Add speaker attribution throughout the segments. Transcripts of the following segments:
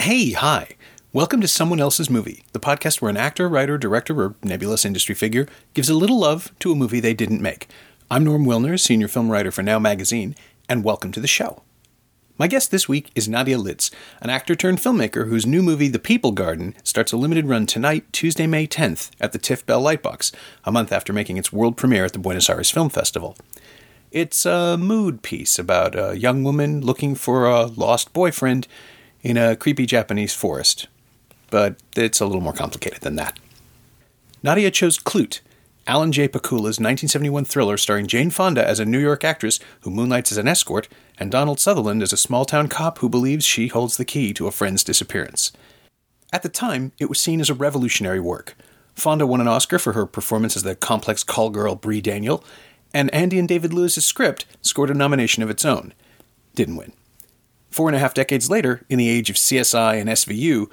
Speaker 1: Hey, hi. Welcome to Someone Else's Movie, the podcast where an actor, writer, director, or nebulous industry figure gives a little love to a movie they didn't make. I'm Norm Wilner, senior film writer for Now Magazine, and welcome to the show. My guest this week is Nadia Litz, an actor turned filmmaker whose new movie, The People Garden, starts a limited run tonight, Tuesday, May 10th, at the TIFF Bell Lightbox, a month after making its world premiere at the Buenos Aires Film Festival. It's a mood piece about a young woman looking for a lost boyfriend in a creepy Japanese forest. But it's a little more complicated than that. Nadia chose Klute, Alan J. Pakula's 1971 thriller starring Jane Fonda as a New York actress who moonlights as an escort and Donald Sutherland as a small town cop who believes she holds the key to a friend's disappearance. At the time, it was seen as a revolutionary work. Fonda won an Oscar for her performance as the complex call girl Bree Daniel, and Andy and David Lewis's script scored a nomination of its own. Didn't win. Four and a half decades later, in the age of CSI and SVU,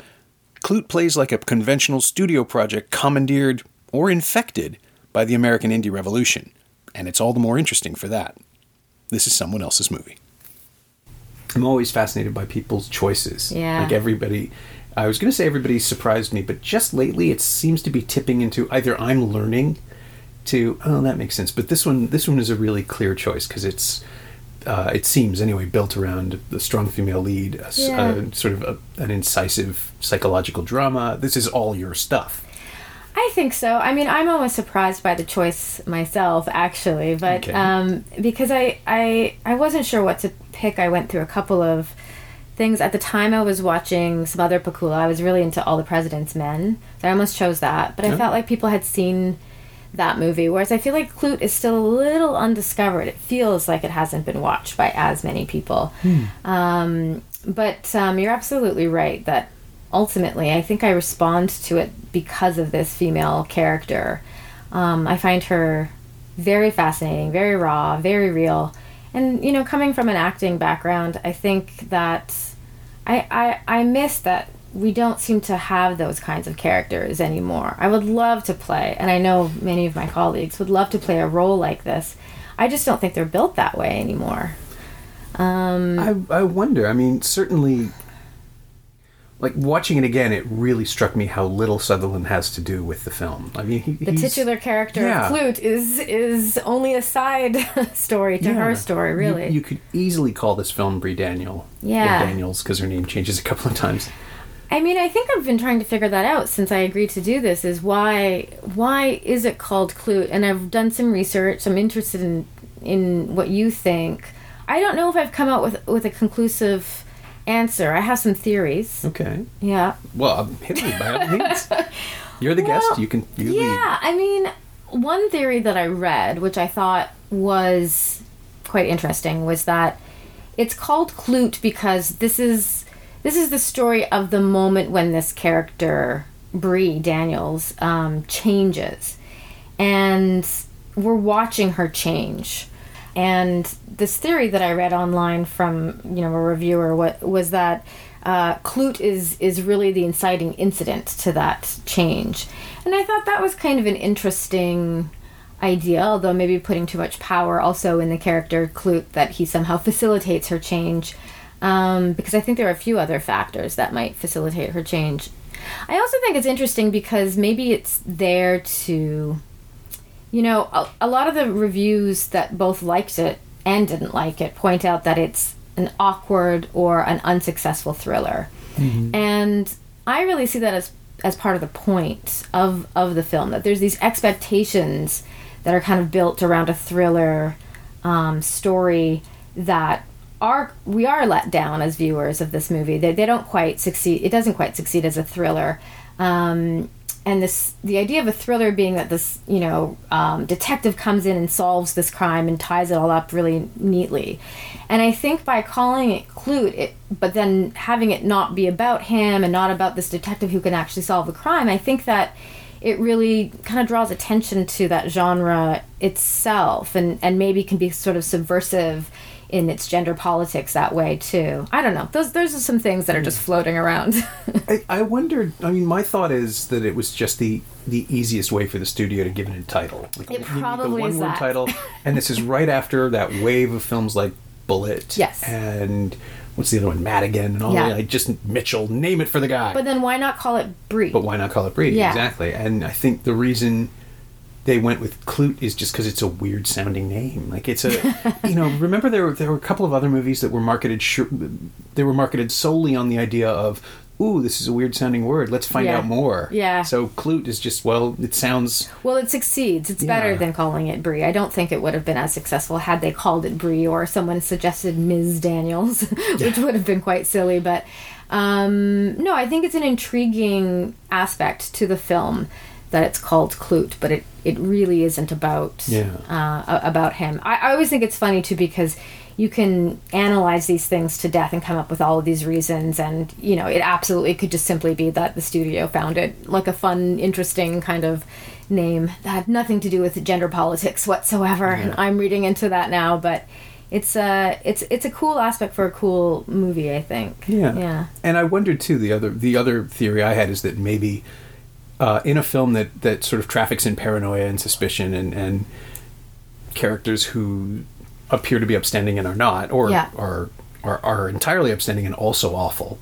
Speaker 1: Klute plays like a conventional studio project commandeered or infected by the American indie revolution, and it's all the more interesting for that. This is someone else's movie. I'm always fascinated by people's choices.
Speaker 2: Yeah.
Speaker 1: Like everybody, I was going to say everybody surprised me, but just lately it seems to be tipping into either I'm learning to, oh, that makes sense. But this one, this one is a really clear choice because it's, uh, it seems anyway, built around the strong female lead, a, s-
Speaker 2: Yeah.
Speaker 1: a sort of a, an incisive psychological drama. This is all your stuff.
Speaker 2: I think so. I mean, I'm almost surprised by the choice myself, actually, but
Speaker 1: Okay.
Speaker 2: um, because I, I I wasn't sure what to pick. I went through a couple of things at the time. I was watching some other Pakula. I was really into All the President's Men, so I almost chose that. But I felt like people had seen that movie, whereas I feel like Klute is still a little undiscovered. It feels like it hasn't been watched by as many people. Um, but um, you're absolutely right that ultimately, I think I respond to it because of this female character. Um, I find her very fascinating, very raw, very real. And, you know, coming from an acting background, I think that I, I, I miss that we don't seem to have those kinds of characters anymore. I would love to play, and I know many of my colleagues would love to play a role like this. I just don't think they're built that way anymore. Um,
Speaker 1: I, I wonder. I mean, certainly, like watching it again, it really struck me how little Sutherland has to do with the film. I mean, he,
Speaker 2: the titular character
Speaker 1: yeah.
Speaker 2: of Klute is is only a side story to
Speaker 1: yeah.
Speaker 2: her story,
Speaker 1: You-
Speaker 2: really.
Speaker 1: You, could easily call this film Bree Daniel.
Speaker 2: Yeah.
Speaker 1: Or Daniels, because her name changes a couple of times.
Speaker 2: I mean, I think I've been trying to figure that out since I agreed to do this. Is why why is it called Klute? And I've done some research. I'm interested in in what you think. I don't know if I've come out with with a conclusive answer. I have some theories.
Speaker 1: Okay.
Speaker 2: Yeah.
Speaker 1: Well, hit me by all means. You're the guest. You can. You lead.
Speaker 2: Yeah, I mean, one theory that I read, which I thought was quite interesting, was that it's called Klute because this is this is the story of the moment when this character Bree Daniels um, changes, and we're watching her change. And this theory that I read online from you know a reviewer what was that uh, Klute is is really the inciting incident to that change, and I thought that was kind of an interesting idea, although maybe putting too much power also in the character Klute that he somehow facilitates her change, um, because I think there are a few other factors that might facilitate her change. I also think it's interesting because maybe it's there to you know, a, a lot of the reviews that both liked it and didn't like it point out that it's an awkward or an unsuccessful thriller. And I really see that as as part of the point of of the film that there's these expectations that are kind of built around a thriller um, story that are we are let down as viewers of this movie. They, they don't quite succeed. It doesn't quite succeed as a thriller. Um, and this the idea of a thriller being that this you know um, detective comes in and solves this crime and ties it all up really neatly. And i think by calling it Klute it but then having it not be about him and not about this detective who can actually solve the crime i think that it really kind of draws attention to that genre itself and and maybe can be sort of subversive in its gender politics that way too. I don't know. Those those are some things that are just floating around.
Speaker 1: I, I wondered. I mean, my thought is that it was just the the easiest way for the studio to give it a title. Like,
Speaker 2: It probably
Speaker 1: the
Speaker 2: is
Speaker 1: one word title, and this is right after that wave of films like Bullitt.
Speaker 2: Yes.
Speaker 1: And what's the other one? Madigan and all
Speaker 2: Yeah.
Speaker 1: that. Like just Mitchell. Name it for the guy.
Speaker 2: but then why not call it Bree?
Speaker 1: But why not call it Bree?
Speaker 2: Yeah.
Speaker 1: Exactly. And I think the reason they went with Klute is just because it's a weird sounding name. Like it's a, you know, remember there were there were a couple of other movies that were marketed. Sh- they were marketed solely on the idea of, ooh, this is a weird sounding word. Let's find
Speaker 2: Yeah.
Speaker 1: out more.
Speaker 2: Yeah.
Speaker 1: So Klute is just well, it sounds.
Speaker 2: Well, it succeeds. It's better than calling it Bree. I don't think it would have been as successful had they called it Bree or someone suggested Ms. Daniels, which would have been quite silly. But um, no, I think it's an intriguing aspect to the film that it's called Klute, but it, it really isn't about
Speaker 1: Yeah.
Speaker 2: uh, about him. I, I always think it's funny too because you can analyze these things to death and come up with all of these reasons, and you know it absolutely could just simply be that the studio found it like a fun, interesting kind of name that had nothing to do with gender politics whatsoever. And I'm reading into that now, but it's a it's it's a cool aspect for a cool movie. I think.
Speaker 1: Yeah.
Speaker 2: Yeah.
Speaker 1: And I wondered too. The other the other theory I had is that maybe uh, in a film that that sort of traffics in paranoia and suspicion and and characters who appear to be upstanding and are not, or
Speaker 2: Yeah.
Speaker 1: are, are are entirely upstanding and also awful.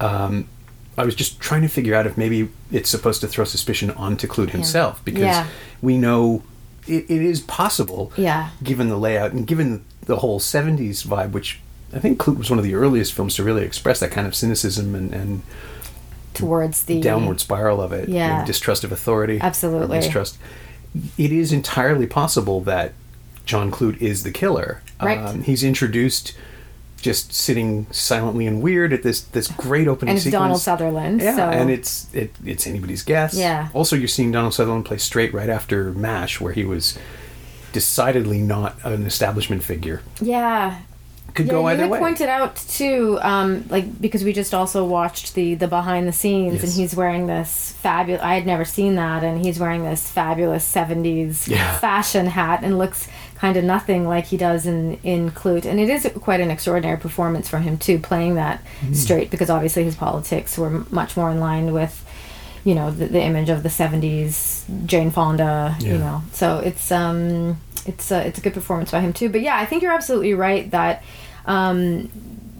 Speaker 1: Um, I was just trying to figure out if maybe it's supposed to throw suspicion onto Klute himself because
Speaker 2: Yeah.
Speaker 1: we know it, it is possible,
Speaker 2: Yeah.
Speaker 1: given the layout and given the whole '70s vibe, which I think Klute was one of the earliest films to really express that kind of cynicism and, and
Speaker 2: Towards the
Speaker 1: downward spiral of it,
Speaker 2: Yeah.
Speaker 1: distrust of authority,
Speaker 2: Absolutely.
Speaker 1: distrust. It is entirely possible that John Klute is the killer. Um,
Speaker 2: Right.
Speaker 1: he's introduced just sitting silently and weird at this this great opening
Speaker 2: and it's
Speaker 1: sequence.
Speaker 2: Donald Sutherland.
Speaker 1: Yeah,
Speaker 2: so.
Speaker 1: and it's it, it's anybody's guess.
Speaker 2: Yeah.
Speaker 1: Also, you're seeing Donald Sutherland play straight right after Mash, where he was decidedly not an establishment figure.
Speaker 2: yeah.
Speaker 1: Could
Speaker 2: yeah,
Speaker 1: go
Speaker 2: you
Speaker 1: either way.
Speaker 2: pointed out too, um, like because we just also watched the the behind the scenes, and he's wearing this fabulous. I had never seen that, and he's wearing this fabulous '70s
Speaker 1: Yeah.
Speaker 2: fashion hat, and looks kind of nothing like he does in in Klute. And it is quite an extraordinary performance from him too, playing that
Speaker 1: Mm-hmm.
Speaker 2: straight because obviously his politics were much more in line with. You know the, the image of the '70s, Jane Fonda.
Speaker 1: Yeah.
Speaker 2: You know, so it's um, it's a, it's a good performance by him too. But yeah, I think you're absolutely right that um,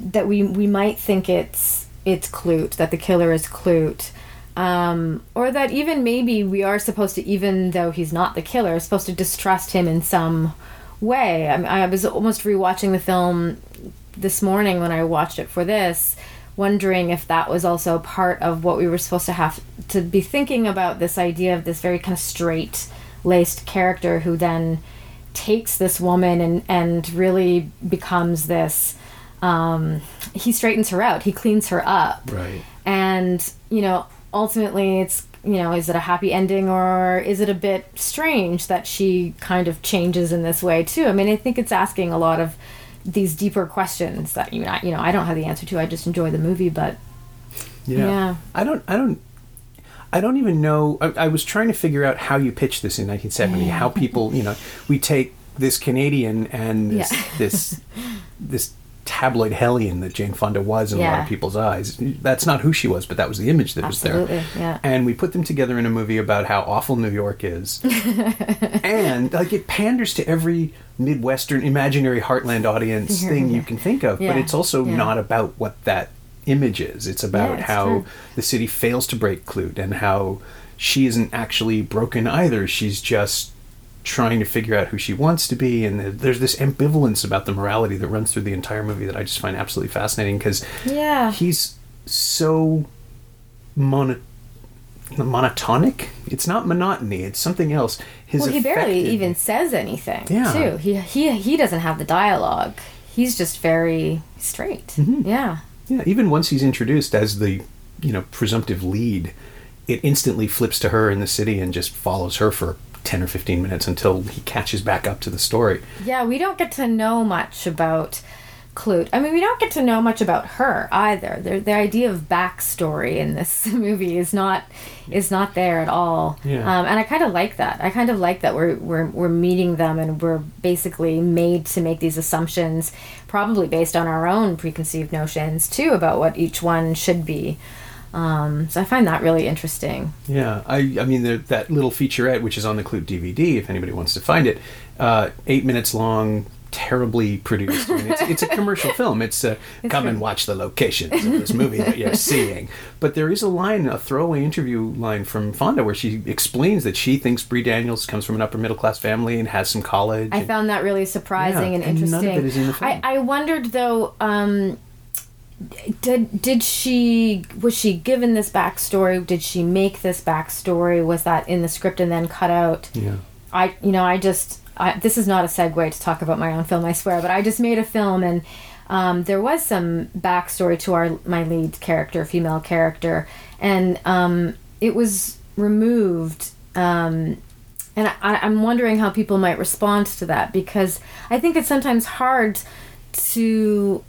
Speaker 2: that we we might think it's it's Klute that the killer is Klute. Um, or that even maybe we are supposed to, even though he's not the killer, supposed to distrust him in some way. I, mean, I was almost rewatching the film this morning when I watched it for this, wondering if that was also part of what we were supposed to have to be thinking about this idea of this very kind of straight laced character who then takes this woman and and really becomes this um he straightens her out he cleans her up
Speaker 1: Right.
Speaker 2: and you know ultimately it's you know is it a happy ending or is it a bit strange that she kind of changes in this way too i mean i think it's asking a lot of these deeper questions that you know, I- you know i don't have the answer to i just enjoy the movie but
Speaker 1: Yeah.
Speaker 2: Yeah.
Speaker 1: I don't. I don't. I don't even know. I, I was trying to figure out how you pitched this in 1970. How people, you know, we take this Canadian and this
Speaker 2: Yeah.
Speaker 1: this this tabloid hellion that Jane Fonda was in a lot of people's eyes. That's not who she was, but that was the image that was there.
Speaker 2: Absolutely, yeah.
Speaker 1: And we put them together in a movie about how awful New York is, and like it panders to every midwestern imaginary heartland audience thing you can think of, but it's also
Speaker 2: yeah.
Speaker 1: not about what that image is. It's about
Speaker 2: Yeah, it's
Speaker 1: how
Speaker 2: true.
Speaker 1: the city fails to break Klute and how she isn't actually broken either. She's just trying to figure out who she wants to be, and there- there's this ambivalence about the morality that runs through the entire movie that I just find absolutely fascinating because
Speaker 2: yeah
Speaker 1: he's so mono- monotonic. It's not monotony. It's something else. His
Speaker 2: well he barely even says anything
Speaker 1: Yeah.
Speaker 2: too he he he doesn't have the dialogue he's just very straight
Speaker 1: Mm-hmm.
Speaker 2: yeah
Speaker 1: Yeah, even once he's introduced as the, you know, presumptive lead, it instantly flips to her in the city and just follows her for 10 or 15 minutes until he catches back up to the story.
Speaker 2: Yeah, we don't get to know much about Klute. I mean, we don't get to know much about her either. The, the idea of backstory in this movie is not is not there at all.
Speaker 1: Yeah.
Speaker 2: Um, and I kind of like that. I kind of like that we're, we're we're meeting them and we're basically made to make these assumptions, probably based on our own preconceived notions too about what each one should be. Um, so I find that really interesting.
Speaker 1: Yeah, I, I mean, the, that little featurette, which is on the Klute DVD, if anybody wants to find it, uh, eight minutes long, terribly produced. I mean, it's, it's a commercial film. It's, uh, come and watch the locations of this movie that you're seeing. But there is a line, a throwaway interview line from Fonda, where she explains that she thinks Bree Daniels comes from an upper middle class family and has some college.
Speaker 2: I
Speaker 1: and-
Speaker 2: found that really surprising
Speaker 1: Yeah,
Speaker 2: and
Speaker 1: and none of
Speaker 2: interesting.
Speaker 1: it is in the film.
Speaker 2: I, I wondered though, um, did did she was she given this backstory? Did she make this backstory? Was that in the script and then cut out?
Speaker 1: yeah.
Speaker 2: I you know I just I, this is not a segue to talk about my own film I swear but I just made a film and um, there was some backstory to our my lead character female character and um, it was removed um, and I, I'm wondering how people might respond to that because I think it's sometimes hard to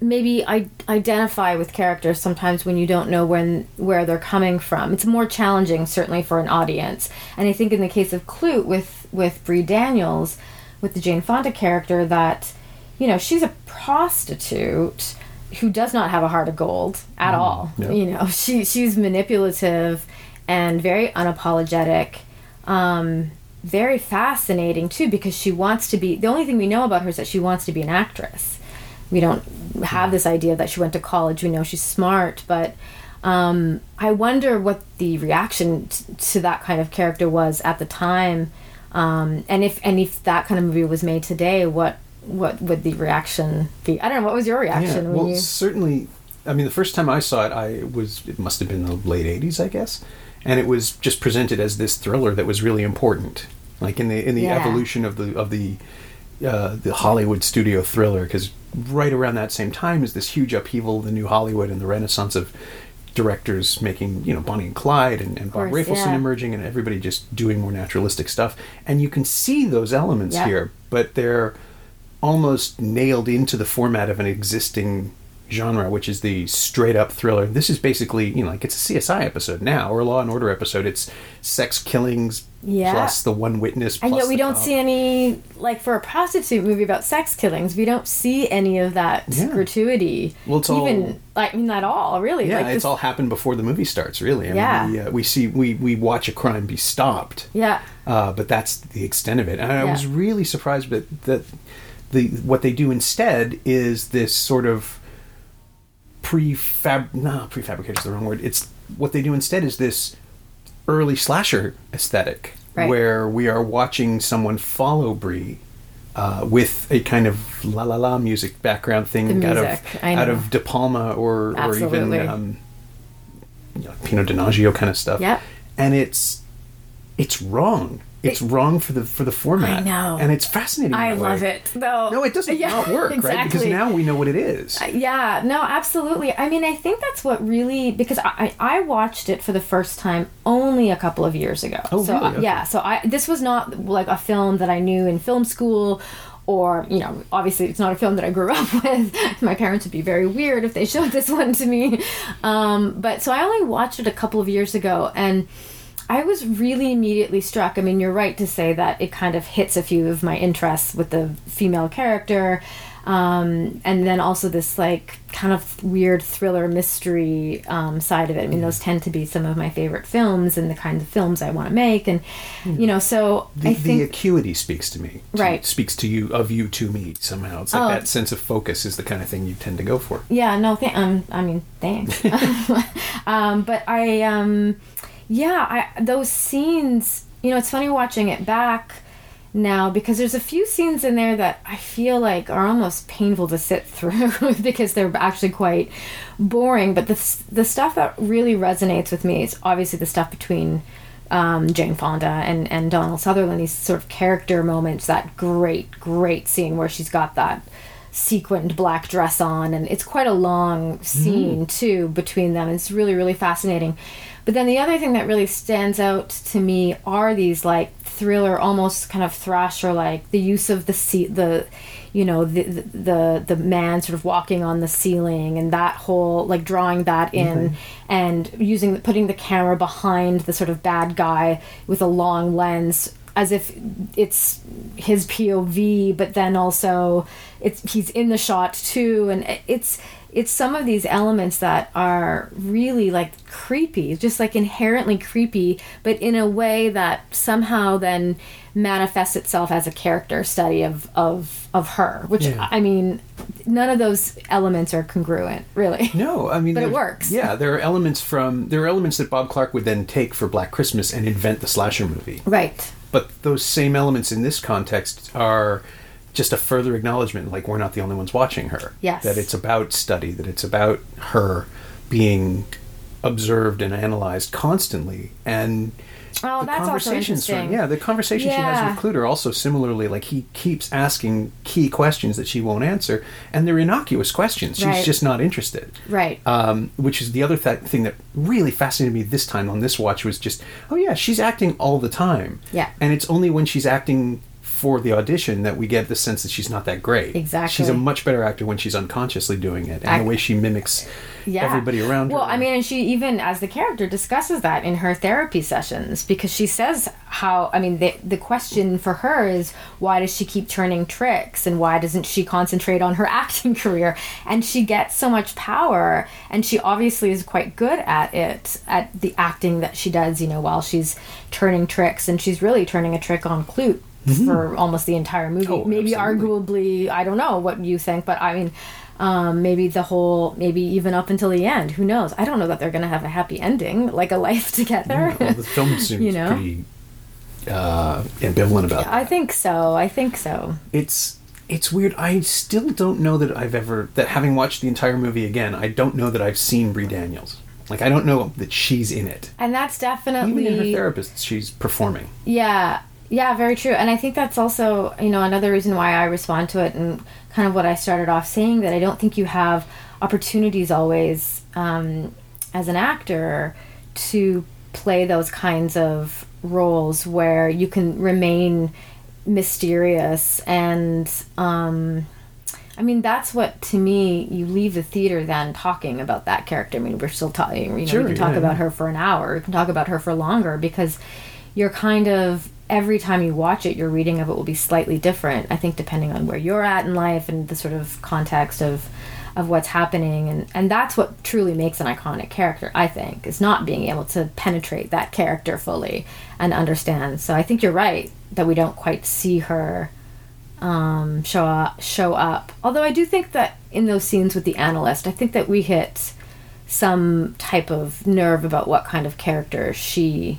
Speaker 2: maybe I identify with characters sometimes when you don't know when where they're coming from. It's more challenging certainly for an audience. And I think in the case of Klute with with Bree Daniels with the Jane Fonda character that you know, she's a prostitute who does not have a heart of gold at all.
Speaker 1: yeah.
Speaker 2: You know, she she's manipulative and very unapologetic. Um very fascinating too because she wants to be the only thing we know about her is that she wants to be an actress we don't have this idea that she went to college we know she's smart but um, i wonder what the reaction t- to that kind of character was at the time um, and if and if that kind of movie was made today what what would the reaction be i don't know what was your reaction
Speaker 1: Yeah, well,
Speaker 2: you
Speaker 1: certainly. I mean, the first time I saw it, I was it must have been the late '80s, I guess, and it was just presented as this thriller that was really important, like in the in the
Speaker 2: Yeah.
Speaker 1: evolution of the of the uh, the Hollywood studio thriller. Because right around that same time is this huge upheaval, of the new Hollywood and the renaissance of directors making you know Bonnie and Clyde and, and Bob
Speaker 2: course,
Speaker 1: Rafelson
Speaker 2: yeah.
Speaker 1: emerging and everybody just doing more naturalistic stuff, and you can see those elements
Speaker 2: Yeah.
Speaker 1: here, but they're almost nailed into the format of an existing genre, which is the straight up thriller. This is basically, you know, like it's a CSI episode now or a Law and Order episode. It's sex killings
Speaker 2: Yeah.
Speaker 1: plus the one witness.
Speaker 2: and yet we don't
Speaker 1: cop.
Speaker 2: see any like for a prostitute movie about sex killings we don't see any of that
Speaker 1: Yeah.
Speaker 2: gratuity
Speaker 1: Well, it's
Speaker 2: even
Speaker 1: all-
Speaker 2: like I mean at all really
Speaker 1: Yeah,
Speaker 2: like
Speaker 1: it's
Speaker 2: this-
Speaker 1: all happened before the movie starts. Really, I
Speaker 2: Yeah.
Speaker 1: mean, we, uh, we see we we watch a crime be stopped.
Speaker 2: yeah
Speaker 1: uh, but that's the extent of it. And I
Speaker 2: Yeah.
Speaker 1: was really surprised that that the what they do instead is this sort of prefab no prefabricated is the wrong word. It's what they do instead is this early slasher aesthetic
Speaker 2: Right.
Speaker 1: where we are watching someone follow Bree. Uh, with a kind of la la la music background thing
Speaker 2: The
Speaker 1: out of out of De Palma or or even um, you know, Pino Donaggio kind of stuff
Speaker 2: Yep.
Speaker 1: and it's it's wrong. It's wrong for the for the format.
Speaker 2: I know.
Speaker 1: and it's fascinating.
Speaker 2: I
Speaker 1: that way.
Speaker 2: love it though
Speaker 1: No, it doesn't
Speaker 2: Yeah,
Speaker 1: not work, right? Because now we know what it is.
Speaker 2: Yeah, no, absolutely. I mean, I think that's what really because I I I watched it for the first time only a couple of years ago.
Speaker 1: Oh,
Speaker 2: so
Speaker 1: really?
Speaker 2: uh,
Speaker 1: Okay.
Speaker 2: yeah, so I this was not like a film that I knew in film school or, you know, obviously it's not a film that I grew up with. My parents would be very weird if they showed this one to me. Um, but so I only watched it a couple of years ago and I was really immediately struck. I mean, you're right to say that it kind of hits a few of my interests with the female character. Um, and then also this like kind of weird thriller mystery um, side of it. I mean, those tend to be some of my favorite films and the kinds of films I want to make. And, you know, so
Speaker 1: The,
Speaker 2: I
Speaker 1: the
Speaker 2: think.
Speaker 1: acuity speaks to me. to-
Speaker 2: Right.
Speaker 1: Speaks to you, of you to me somehow. It's like
Speaker 2: Oh.
Speaker 1: that sense of focus is the kind of thing you tend to go for.
Speaker 2: Yeah, no, th- um, I mean, thanks. um, but I, um, yeah, I those scenes. You know, it's funny watching it back now because there's a few scenes in there that I feel like are almost painful to sit through because they're actually quite boring. But the the stuff that really resonates with me is obviously the stuff between um, Jane Fonda and and Donald Sutherland. These sort of character moments. That great great scene where she's got that sequined black dress on and it's quite a long scene mm. too between them. It's really really fascinating. But then the other thing that really stands out to me are these like thriller almost kind of thrasher like the use of the seat the you know the, the the the man sort of walking on the ceiling and that whole like drawing that in mm-hmm. and using putting the camera behind the sort of bad guy with a long lens as if it's his POV, but then also it's he's in the shot too, and it's it's some of these elements that are really like creepy, just like inherently creepy, but in a way that somehow then manifests itself as a character study of of of her. Which
Speaker 1: Yeah.
Speaker 2: I mean, none of those elements are congruent, really.
Speaker 1: No, I mean,
Speaker 2: But it works.
Speaker 1: Yeah, there are elements from there are elements that Bob Clark would then take for Black Christmas and invent the slasher movie.
Speaker 2: Right.
Speaker 1: But those same elements in this context are just a further acknowledgement, like we're not the only ones watching her.
Speaker 2: Yes.
Speaker 1: That it's about study, that it's about her being observed and analyzed constantly, and
Speaker 2: Oh,
Speaker 1: the
Speaker 2: that's also
Speaker 1: conversations
Speaker 2: interesting.
Speaker 1: yeah, the conversation she has with Clute are also similarly like he keeps asking key questions that she won't answer, and they're innocuous questions. She's
Speaker 2: Right.
Speaker 1: just not interested
Speaker 2: Right.
Speaker 1: um, which is the other th- thing that really fascinated me this time on this watch was just oh yeah she's acting all the time
Speaker 2: Yeah.
Speaker 1: and it's only when she's acting for the audition that we get the sense that she's not that great
Speaker 2: Exactly.
Speaker 1: she's a much better actor when she's unconsciously doing it and the way she mimics everybody around
Speaker 2: well,
Speaker 1: her Well,
Speaker 2: I mean, and she even as the character discusses that in her therapy sessions because she says how I mean the the question for her is why does she keep turning tricks and why doesn't she concentrate on her acting career? And she gets so much power and she obviously is quite good at it at the acting that she does, you know, while she's turning tricks and she's really turning a trick on Klute. For almost the entire movie,
Speaker 1: Oh,
Speaker 2: maybe
Speaker 1: absolutely.
Speaker 2: arguably, I don't know what you think, but I mean, um, maybe the whole, maybe even up until the end. Who knows? I don't know that they're going to have a happy ending, like a life together.
Speaker 1: well, the film seems
Speaker 2: You know?
Speaker 1: pretty uh, ambivalent about that.
Speaker 2: I think so. I think so.
Speaker 1: it's it's weird. I still don't know that I've ever that having watched the entire movie again, I don't know that I've seen Bree Daniels. Like I don't know that she's in it.
Speaker 2: And that's definitely
Speaker 1: Even
Speaker 2: definitely
Speaker 1: in her therapist, she's performing.
Speaker 2: Yeah, yeah, very true. And I think that's also, you know, another reason why I respond to it and kind of what I started off saying that I don't think you have opportunities always um, as an actor to play those kinds of roles where you can remain mysterious and um, I mean, that's what to me you leave the theater then talking about that character. I mean, we're still talking. You know,
Speaker 1: Sure,
Speaker 2: we can talk
Speaker 1: yeah,
Speaker 2: about
Speaker 1: yeah.
Speaker 2: her for an hour. We can talk about her for longer because you're kind of every time you watch it, your reading of it will be slightly different. I think depending on where you're at in life and the sort of context of of what's happening and and that's what truly makes an iconic character i think is not being able to penetrate that character fully and understand so i think you're right that we don't quite see her um, show up, show up. Although I do think that in those scenes with the analyst, I think that we hit some type of nerve about what kind of character she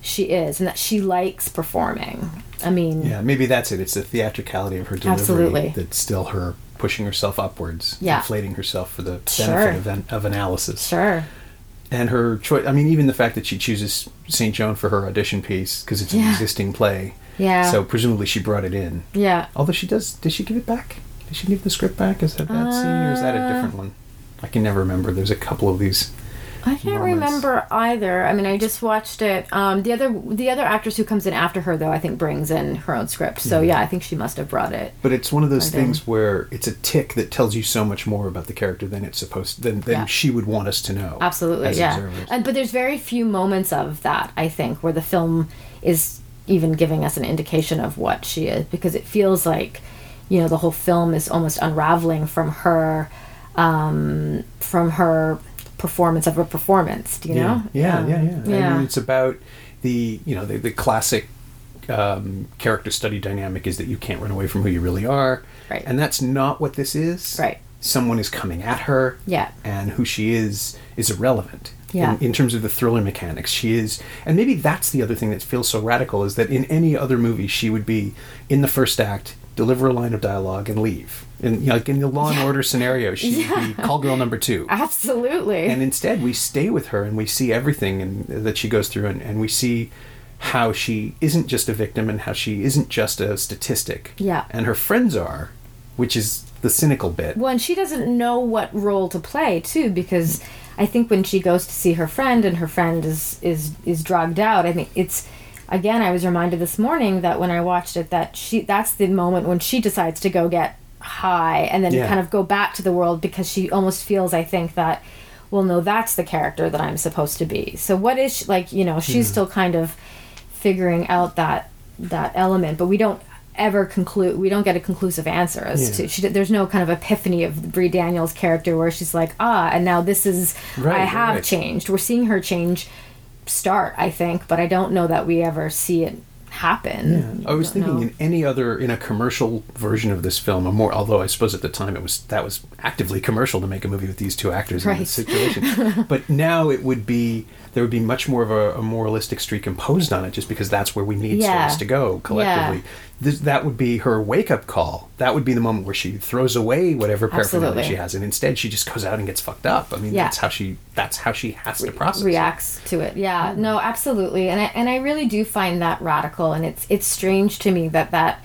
Speaker 2: she is, and that she likes performing. I mean,
Speaker 1: Yeah, maybe that's it. It's the theatricality of her delivery
Speaker 2: Absolutely.
Speaker 1: that's still her pushing herself upwards,
Speaker 2: Yeah.
Speaker 1: inflating herself for the benefit
Speaker 2: Sure.
Speaker 1: of, an, of analysis.
Speaker 2: sure,
Speaker 1: And her choice, I mean, even the fact that she chooses St. Joan for her audition piece because it's an
Speaker 2: Yeah.
Speaker 1: existing play.
Speaker 2: Yeah.
Speaker 1: So presumably she brought it in.
Speaker 2: yeah.
Speaker 1: Although she does, did she give it back? Did she give the script back? Is that that scene or is that a
Speaker 2: Uh,
Speaker 1: different one? I can never remember. There's a couple of these.
Speaker 2: I can't
Speaker 1: moments.
Speaker 2: remember either. I mean, I just watched it. Um, the other the other actress who comes in after her, though, I think brings in her own script. So yeah, I think she must have brought it.
Speaker 1: But it's one of those
Speaker 2: Right in.
Speaker 1: things where it's a tick that tells you so much more about the character than it's supposed than, than
Speaker 2: Yeah.
Speaker 1: she would want us to know.
Speaker 2: Absolutely, yeah.
Speaker 1: observers.
Speaker 2: And but there's very few moments of that I think where the film is even giving us an indication of what she is because it feels like you know the whole film is almost unraveling from her um, from her performance of her performance. Do you know?
Speaker 1: Yeah, yeah, yeah, yeah. I mean, it's about the you know the, the classic um, character study dynamic is that you can't run away from who you really are,
Speaker 2: Right.
Speaker 1: And that's not what this is.
Speaker 2: Right.
Speaker 1: Someone is coming at her.
Speaker 2: Yeah.
Speaker 1: And who she is is irrelevant.
Speaker 2: Yeah.
Speaker 1: In, in terms of the thriller mechanics, she is, and maybe that's the other thing that feels so radical is that in any other movie she would be in the first act, deliver a line of dialogue, and leave. In you know, like in the Law and Order scenario, she would be call girl number two.
Speaker 2: Absolutely.
Speaker 1: and instead we stay with her and we see everything and that she goes through and, and we see how she isn't just a victim and how she isn't just a statistic.
Speaker 2: Yeah.
Speaker 1: and her friends are which is the cynical bit.
Speaker 2: Well, and she doesn't know what role to play too, because I think when she goes to see her friend and her friend is is is drugged out, I think it's again I was reminded this morning that when I watched it that she that's the moment when she decides to go get high and then
Speaker 1: Yeah.
Speaker 2: kind of go back to the world because she almost feels I think that well no that's the character that I'm supposed to be. So what is she, like you know she's still kind of figuring out that that element but we don't ever conclude we don't get a conclusive answer as
Speaker 1: Yeah.
Speaker 2: to she, there's no kind of epiphany of Bree Daniels character where she's like ah and now this is
Speaker 1: Right,
Speaker 2: I have
Speaker 1: right.
Speaker 2: changed. We're seeing her change start I think but I don't know that we ever see it happen.
Speaker 1: I was
Speaker 2: don't
Speaker 1: thinking
Speaker 2: know.
Speaker 1: in any other in a commercial version of this film, or more. Although I suppose at the time it was that was actively commercial to make a movie with these two actors in this situation. but now it would be there would be much more of a, a moralistic streak imposed on it, just because that's where we need
Speaker 2: Yeah.
Speaker 1: stories to go collectively. This, that would be her wake up call. That would be the moment where she throws away whatever paraphernalia
Speaker 2: Absolutely.
Speaker 1: she has, and instead she just goes out and gets fucked up. I mean,
Speaker 2: Yeah.
Speaker 1: that's how she that's how she has to process. it.
Speaker 2: reacts to it. Yeah, mm-hmm. no, absolutely, and I and I really do find that radical, and it's it's strange to me that that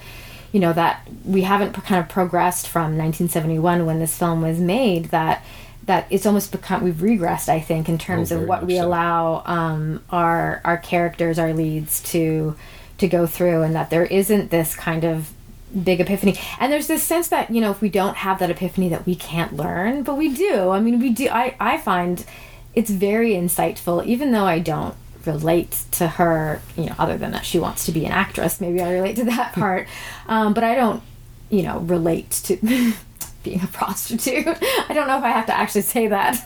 Speaker 2: you know that we haven't kind of progressed from 1971 when this film was made that that it's almost become we've regressed I think in terms
Speaker 1: Oh,
Speaker 2: of what we
Speaker 1: so.
Speaker 2: allow um, our our characters our leads to to go through and that there isn't this kind of big epiphany. And there's this sense that you know if we don't have that epiphany that we can't learn but we do. I mean we do i i find it's very insightful even though i don't relate to her you know other than that she wants to be an actress. Maybe i relate to that part. Um, but i don't you know relate to being a prostitute i don't know if i have to actually say that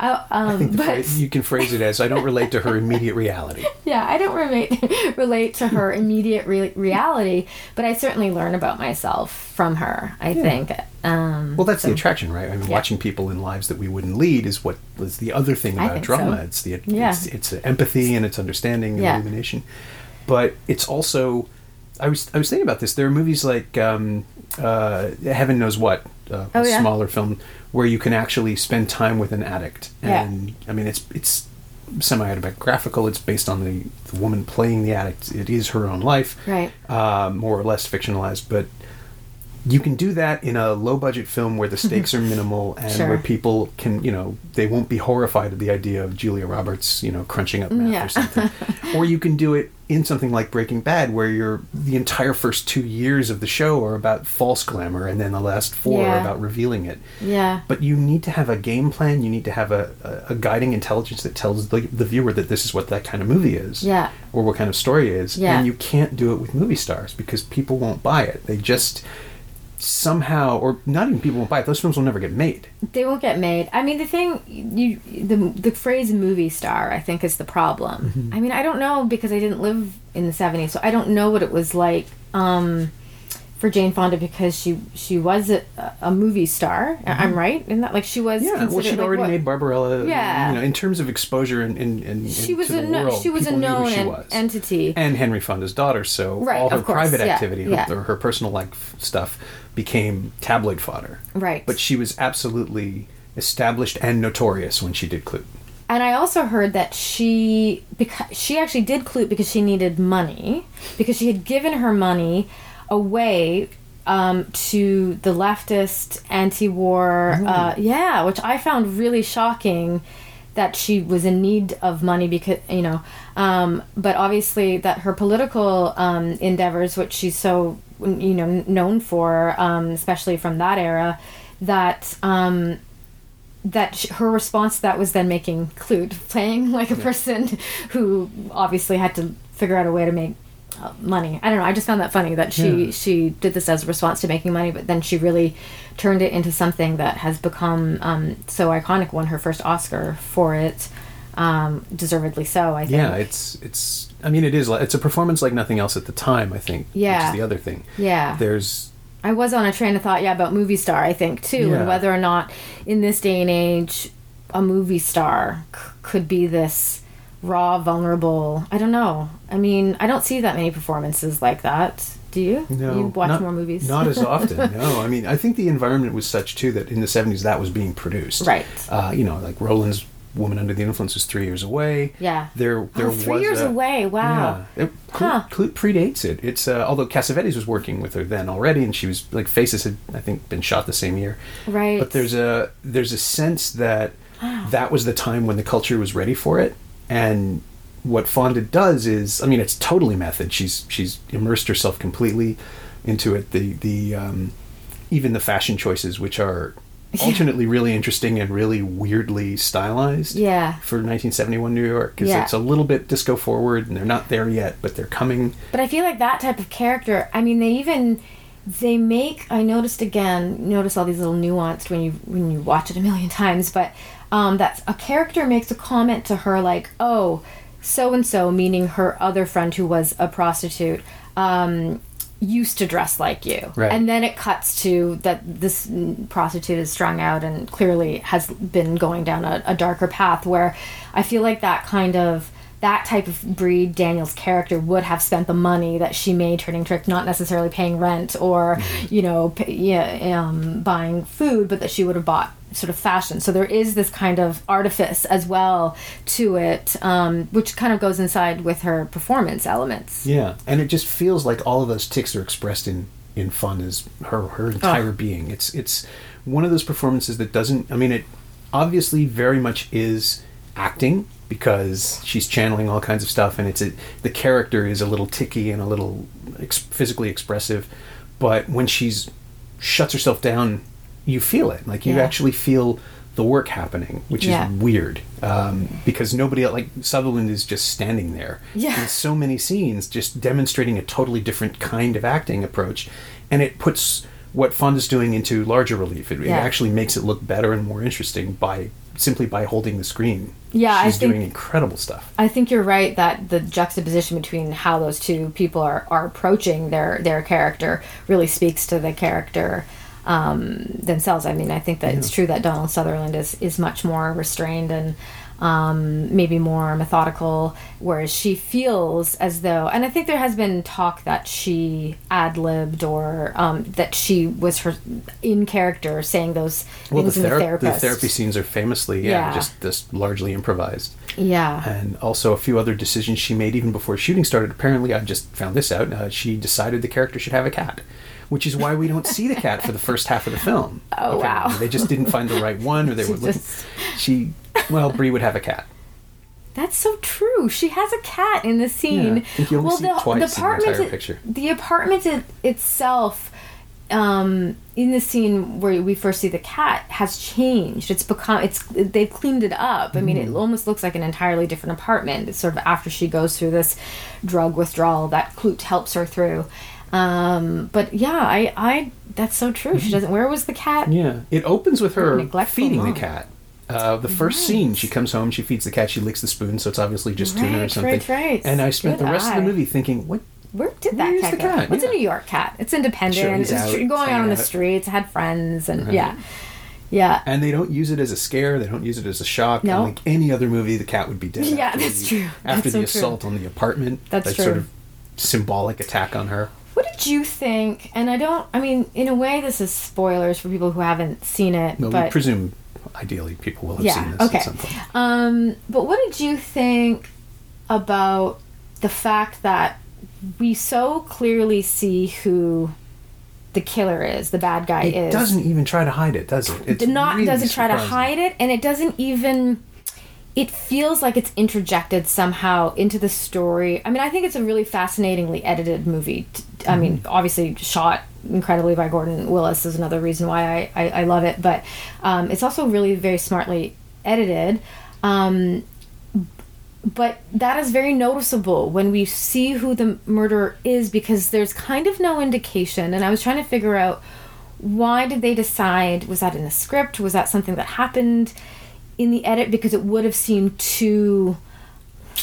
Speaker 2: I, um,
Speaker 1: I think
Speaker 2: but
Speaker 1: phrase, you can phrase it as I don't relate to her immediate reality.
Speaker 2: yeah, I don't relate relate to her immediate re- reality, but I certainly learn about myself from her. I think. Um,
Speaker 1: Well, that's
Speaker 2: so-
Speaker 1: the attraction, right? I mean,
Speaker 2: Yeah.
Speaker 1: watching people in lives that we wouldn't lead is what is the other thing about drama.
Speaker 2: so.
Speaker 1: It's the
Speaker 2: Yeah.
Speaker 1: it's, it's empathy and it's understanding and
Speaker 2: Yeah.
Speaker 1: illumination, but it's also. I was I was thinking about this. There are movies like um, uh, Heaven Knows What, uh,
Speaker 2: Oh,
Speaker 1: a
Speaker 2: yeah.
Speaker 1: smaller film, where you can actually spend time with an addict,
Speaker 2: Yeah.
Speaker 1: and I mean it's it's semi autobiographical. It's based on the, the woman playing the addict. It is her own life,
Speaker 2: Right.
Speaker 1: uh, more or less fictionalized, but you can do that in a low budget film where the stakes are minimal and
Speaker 2: Sure.
Speaker 1: where people can, you know, they won't be horrified at the idea of Julia Roberts, you know, crunching up math
Speaker 2: Yeah.
Speaker 1: or something. or you can do it in something like Breaking Bad where you're the entire first 2 years of the show are about false glamour and then the last 4 are about revealing it.
Speaker 2: Yeah.
Speaker 1: But you need to have a game plan, you need to have a, a, a guiding intelligence that tells the, the viewer that this is what that kind of movie is
Speaker 2: Yeah.
Speaker 1: or what kind of story is.
Speaker 2: Yeah.
Speaker 1: And you can't do it with movie stars because people won't buy it. They just somehow, or not even people won't buy it. Those films will never get made.
Speaker 2: They won't get made. I mean, the thing you the the phrase movie star, I think, is the problem.
Speaker 1: Mm-hmm.
Speaker 2: I mean, I don't know because I didn't live in the '70s, so I don't know what it was like um, for Jane Fonda because she she was a, a movie star. I'm right in that, like she was.
Speaker 1: Mm-hmm. Yeah, well, she'd
Speaker 2: like,
Speaker 1: already
Speaker 2: what?
Speaker 1: made Barbarella.
Speaker 2: Yeah.
Speaker 1: you know, in terms of exposure and and, and
Speaker 2: She was a no,
Speaker 1: world,
Speaker 2: she was a
Speaker 1: people knew who
Speaker 2: known en-
Speaker 1: was.
Speaker 2: entity.
Speaker 1: and Henry Fonda's daughter. So
Speaker 2: Right,
Speaker 1: all her
Speaker 2: course,
Speaker 1: private
Speaker 2: yeah,
Speaker 1: activity,
Speaker 2: yeah.
Speaker 1: her, her personal life stuff, became tabloid fodder.
Speaker 2: Right.
Speaker 1: But she was absolutely established and notorious when she did Clue.
Speaker 2: And I also heard that she because she actually did Klute because she needed money because she had given her money away um, to the leftist anti-war. Uh, yeah, which I found really shocking that she was in need of money because you know um, but obviously that her political um, endeavors which she's so you know known for um, especially from that era that um, that her response to that was then making Klute playing like a person who obviously had to figure out a way to make money. I don't know. I just found that funny that she
Speaker 1: Yeah.
Speaker 2: she did this as a response to making money, but then she really turned it into something that has become um, so iconic. Won her first Oscar for it, um, deservedly so. I think.
Speaker 1: Yeah, it's it's. I mean, it is. It's a performance like nothing else at the time. I think. Which
Speaker 2: Yeah.
Speaker 1: is the other thing.
Speaker 2: Yeah.
Speaker 1: There's
Speaker 2: I was on a train of thought, yeah, about movie star. I think too,
Speaker 1: Yeah.
Speaker 2: and whether or not in this day and age, a movie star c- could be this raw, vulnerable. I don't know. I mean, I don't see that many performances like that. Do you?
Speaker 1: no.
Speaker 2: you watch
Speaker 1: not,
Speaker 2: more movies.
Speaker 1: Not as often. no. I mean, I think the environment was such too that in the '70s that was being produced.
Speaker 2: Right.
Speaker 1: Uh, you know, like Rowlands' Woman Under the Influence was three years away.
Speaker 2: Yeah.
Speaker 1: There, there
Speaker 2: Oh, three
Speaker 1: was
Speaker 2: years
Speaker 1: a-
Speaker 2: away. Wow.
Speaker 1: Yeah, it, Klute,
Speaker 2: Huh.
Speaker 1: Klute predates it. It's uh, although Cassavetes was working with her then already, and she was like Faces had I think been shot the same year.
Speaker 2: Right.
Speaker 1: But there's a there's a sense that that was the time when the culture was ready for it, and what Fonda does is, I mean, it's totally method. She's she's immersed herself completely into it. The the um, even the fashion choices, which are alternately really interesting and really weirdly stylized.
Speaker 2: Yeah.
Speaker 1: For 1971 New York, because
Speaker 2: Yeah.
Speaker 1: it's a little bit disco forward, and they're not there yet, but they're coming.
Speaker 2: But I feel like that type of character. I mean, they even they make. I noticed again. Notice all these little nuanced when you when you watch it a million times. But um, that a character makes a comment to her like, "Oh, so and so," meaning her other friend who was a prostitute. Um, used to dress like you
Speaker 1: Right.
Speaker 2: and then it cuts to that this prostitute is strung out and clearly has been going down a, a darker path where i feel like that kind of that type of Bree Daniel's character would have spent the money that she made turning trick not necessarily paying rent or you know pay, yeah, um, buying food but that she would have bought sort of fashion so there is this kind of artifice as well to it um, which kind of goes inside with her performance elements
Speaker 1: Yeah, and it just feels like all of those ticks are expressed in in Fonda's her her entire being. It's it's one of those performances that doesn't. I mean, it obviously very much is acting because she's channeling all kinds of stuff, and it's a, the character is a little ticky and a little ex- physically expressive, but when she's shuts herself down, you feel it. Like you
Speaker 2: Yeah.
Speaker 1: actually feel the work happening, which
Speaker 2: Yeah.
Speaker 1: is weird um, because nobody like Sutherland is just standing there
Speaker 2: Yeah.
Speaker 1: in so many scenes, just demonstrating a totally different kind of acting approach, and it puts what Fonda's doing into larger relief. It, it actually makes it look better and more interesting by simply by holding the screen.
Speaker 2: Yeah, I
Speaker 1: she's
Speaker 2: think-
Speaker 1: doing incredible stuff.
Speaker 2: I think you're right that the juxtaposition between how those two people are, are approaching their their character really speaks to the character um, themselves. I mean, I think that it's true that Donald Sutherland is is much more restrained and um, maybe more methodical, whereas she feels as though, and I think there has been talk that she ad libbed or um, that she was her in character saying those
Speaker 1: Well, the,
Speaker 2: things in the
Speaker 1: the
Speaker 2: therapist.
Speaker 1: therapy scenes are famously, yeah,
Speaker 2: Yeah.
Speaker 1: just this largely improvised.
Speaker 2: Yeah.
Speaker 1: and also a few other decisions she made even before shooting started. Apparently, I just found this out. Uh, she decided the character should have a cat, which is why we don't see the cat for the first half of the film.
Speaker 2: Oh,
Speaker 1: apparently.
Speaker 2: wow.
Speaker 1: They just didn't find the right one, or they were looking.
Speaker 2: just-
Speaker 1: She, well, Bree would have a cat.
Speaker 2: That's so true. She has a cat in the scene.
Speaker 1: Yeah, I think you only see it twice the
Speaker 2: apartment, it-
Speaker 1: picture.
Speaker 2: The apartment it, itself, um, in the scene where we first see the cat, has changed. It's become it's they've cleaned it up. I mean,
Speaker 1: Mm-hmm.
Speaker 2: it almost looks like an entirely different apartment. It's sort of after she goes through this drug withdrawal that Klute helps her through. Um, but yeah, I, I that's so true. She doesn't. Where was the cat?
Speaker 1: Mm-hmm. Yeah, it opens with her feeding
Speaker 2: mom.
Speaker 1: the cat. Uh, the first scene, she comes home, she feeds the cat, she licks the spoon, so it's obviously just tuna or something.
Speaker 2: right, right.
Speaker 1: And I spent
Speaker 2: Good
Speaker 1: the rest of the movie thinking, what
Speaker 2: Where did that cat go?
Speaker 1: cat?
Speaker 2: What's a New York cat? It's independent.
Speaker 1: Sure,
Speaker 2: it's
Speaker 1: out,
Speaker 2: going out on the streets. Had friends, and
Speaker 1: Right.
Speaker 2: yeah, yeah.
Speaker 1: And they don't use it as a scare. They don't use it as a shock.
Speaker 2: No.
Speaker 1: And like any other movie, the cat would be dead.
Speaker 2: Yeah, that's
Speaker 1: the-
Speaker 2: true.
Speaker 1: After
Speaker 2: That's
Speaker 1: the
Speaker 2: so true.
Speaker 1: assault on the apartment,
Speaker 2: That's
Speaker 1: that
Speaker 2: true.
Speaker 1: sort of symbolic attack on her.
Speaker 2: What did you think? And I don't. I mean, in a way, this is spoilers for people who haven't seen it.
Speaker 1: Well, we
Speaker 2: but
Speaker 1: presume, ideally, people will have
Speaker 2: yeah,
Speaker 1: seen this
Speaker 2: okay.
Speaker 1: at some point.
Speaker 2: Um, but what did you think about the fact that we so clearly see who the killer is, the bad guy
Speaker 1: It
Speaker 2: is?
Speaker 1: doesn't even try to hide it, does it? It's
Speaker 2: It not
Speaker 1: really
Speaker 2: doesn't try to hide it and it doesn't even it feels like it's interjected somehow into the story i mean i think it's a really fascinatingly edited movie T- i mean obviously shot incredibly by gordon willis is another reason why i, I, I love it but um, it's also really very smartly edited. Um, but that is very noticeable when we see who the murderer is because there's kind of no indication and i was trying to figure out why did they decide was that in the script? Was that something that happened in the edit? Because it would have seemed too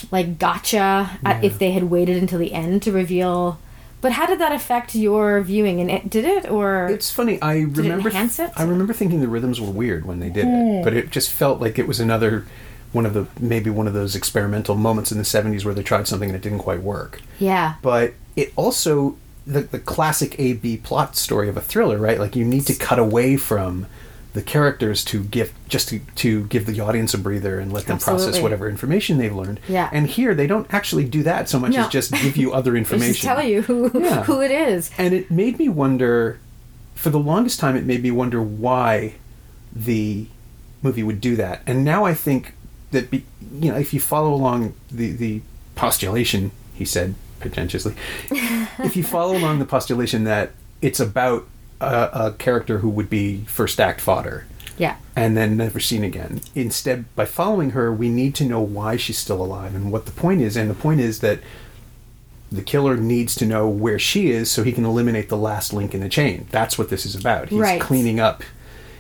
Speaker 2: like gotcha at, if they had waited until the end to reveal but how did that affect your viewing and it did it or
Speaker 1: It's funny. I remember.
Speaker 2: it enhance it?
Speaker 1: I remember thinking the rhythms were weird when they did
Speaker 2: Hmm.
Speaker 1: it, but it just felt like it was another one of the maybe one of those experimental moments in the '70s where they tried something and it didn't quite work.
Speaker 2: yeah
Speaker 1: but it also the, the classic A B plot story of a thriller, right? Like you need to cut away from the characters to give just to, to give the audience a breather and let them process whatever information they've learned.
Speaker 2: Yeah.
Speaker 1: And here they don't actually do that so much
Speaker 2: No.
Speaker 1: as just give you other information.
Speaker 2: just tell you who
Speaker 1: Yeah.
Speaker 2: who it is
Speaker 1: And it made me wonder for the longest time it made me wonder why the movie would do that. And now I think that be, you know, if you follow along the the postulation, he said pretentiously, if you follow along the postulation that it's about a, a character who would be first act fodder
Speaker 2: Yeah.
Speaker 1: and then never seen again. Instead, by following her, we need to know why she's still alive and what the point is. And the point is that the killer needs to know where she is so he can eliminate the last link in the chain. That's what this is about. He's
Speaker 2: Right.
Speaker 1: cleaning up.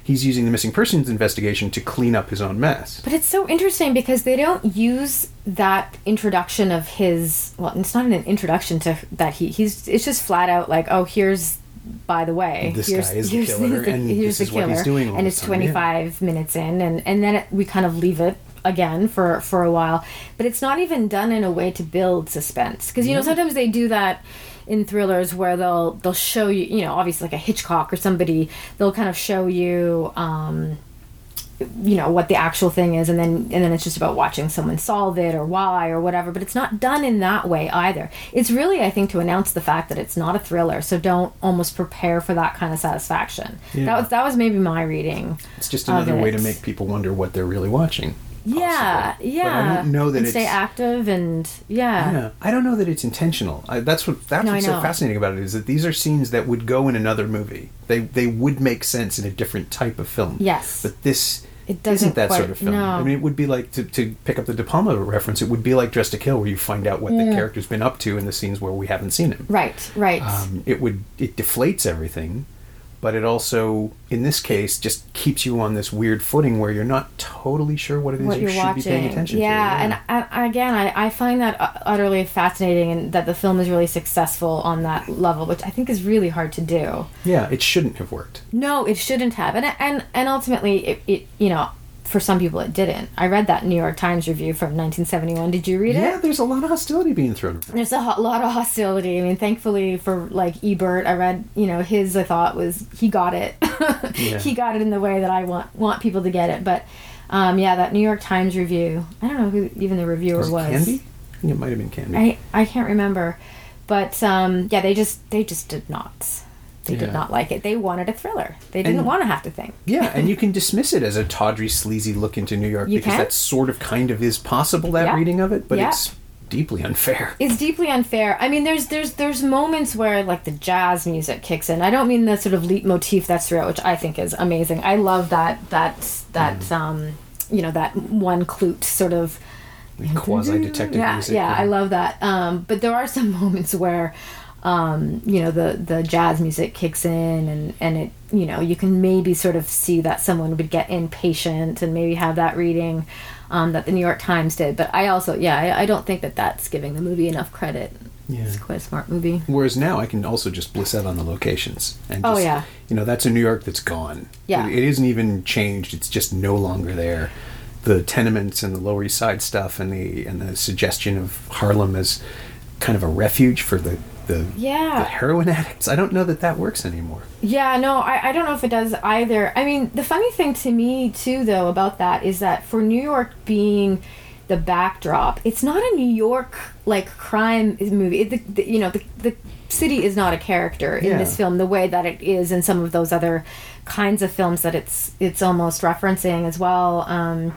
Speaker 1: He's using the missing persons investigation to clean up his own mess.
Speaker 2: But it's so interesting because they don't use that introduction of his. Well, it's not an introduction to that he. He's. It's just flat out like, oh, here's. By the way,
Speaker 1: This
Speaker 2: here's,
Speaker 1: guy is the
Speaker 2: here's,
Speaker 1: killer,
Speaker 2: here's the,
Speaker 1: and this
Speaker 2: the
Speaker 1: is what
Speaker 2: killer,
Speaker 1: he's doing all
Speaker 2: and
Speaker 1: the
Speaker 2: it's
Speaker 1: time, yeah.
Speaker 2: 25 minutes in, and and then it, we kind of leave it again for for a while. But it's not even done in a way to build suspense because you know sometimes they do that in thrillers where they'll they'll show you you know obviously like a Hitchcock or somebody they'll kind of show you. um you know what the actual thing is and then and then it's just about watching someone solve it or why or whatever but it's not done in that way either it's really i think to announce the fact that it's not a thriller so don't almost prepare for that kind of satisfaction
Speaker 1: Yeah.
Speaker 2: that was that was maybe my reading
Speaker 1: It's just another way
Speaker 2: it.
Speaker 1: to make people wonder what they're really watching.
Speaker 2: yeah
Speaker 1: possibly.
Speaker 2: yeah
Speaker 1: But I don't know that
Speaker 2: and
Speaker 1: it's
Speaker 2: stay active and yeah
Speaker 1: Yeah, I don't know that it's intentional. I, that's what that's
Speaker 2: No,
Speaker 1: what's so fascinating about it is that these are scenes that would go in another movie. They they would make sense in a different type of film.
Speaker 2: Yes.
Speaker 1: but this
Speaker 2: It doesn't
Speaker 1: isn't that
Speaker 2: quite-
Speaker 1: sort of film.
Speaker 2: no.
Speaker 1: I mean, it would be like to, to pick up the De Palma reference. It would be like Dressed to Kill, where you find out what the character's been up to in the scenes where we haven't seen him.
Speaker 2: right right
Speaker 1: Um, it would it deflates everything, but it also, in this case, just keeps you on this weird footing where you're not totally sure what it is
Speaker 2: what
Speaker 1: you should be paying attention
Speaker 2: yeah,
Speaker 1: to.
Speaker 2: Yeah, and I, again, I, I find that uh, utterly fascinating, and that the film is really successful on that level, which I think is really hard to do.
Speaker 1: yeah, it shouldn't have worked.
Speaker 2: No, it shouldn't have, and and and ultimately, it, it you know, for some people, it didn't. I read that New York Times review from 1971. Did you read
Speaker 1: Yeah,
Speaker 2: it?
Speaker 1: Yeah, there's a lot of hostility being thrown. around.
Speaker 2: There's a ho- lot of hostility. I mean, thankfully for like Ebert, I read, you know, his I thought was he got it.
Speaker 1: Yeah.
Speaker 2: he got it in the way that I want want people to get it. But um, yeah, that New York Times review. I don't know who even the reviewer
Speaker 1: Was
Speaker 2: was.
Speaker 1: it Canby? I think it might have been Canby.
Speaker 2: I I can't remember, but um, yeah, they just they just did not. They
Speaker 1: Yeah.
Speaker 2: did not like it. They wanted a thriller. They didn't
Speaker 1: And-
Speaker 2: want to have to think.
Speaker 1: yeah, and you can dismiss it as a tawdry, sleazy look into New York
Speaker 2: You
Speaker 1: because
Speaker 2: can.
Speaker 1: that sort of kind of is possible that
Speaker 2: Yeah.
Speaker 1: reading of it, but
Speaker 2: Yeah.
Speaker 1: it's deeply unfair.
Speaker 2: It's deeply unfair. I mean, there's there's there's moments where like the jazz music kicks in. I don't mean the sort of leitmotif that's throughout, which I think is amazing. I love that that that um you know that one Klute sort of
Speaker 1: Quasi detective
Speaker 2: yeah,
Speaker 1: music.
Speaker 2: Yeah, I love that. Um, but there are some moments where, um, you know, the the jazz music kicks in, and and it, you know, you can maybe sort of see that someone would get impatient and maybe have that reading um, that the New York Times did. But I also, yeah, I, I don't think that that's giving the movie enough credit.
Speaker 1: Yeah.
Speaker 2: It's quite a smart movie.
Speaker 1: Whereas now I can also just bliss out on the locations. And
Speaker 2: Oh, yeah.
Speaker 1: You know, that's a New York that's gone.
Speaker 2: Yeah.
Speaker 1: It, it isn't even changed. It's just no longer there. The tenements and the Lower East Side stuff and the and the suggestion of Harlem as kind of a refuge for the the,
Speaker 2: Yeah.
Speaker 1: the heroin addicts. I don't know that that works anymore.
Speaker 2: Yeah, no, I, I don't know if it does either. I mean, the funny thing to me, too, though, about that is that for New York being the backdrop, it's not a New York, like, crime movie. It, the, the, you know, the, the city is not a character in
Speaker 1: Yeah.
Speaker 2: this film the way that it is in some of those other kinds of films that it's it's almost referencing as well. Um,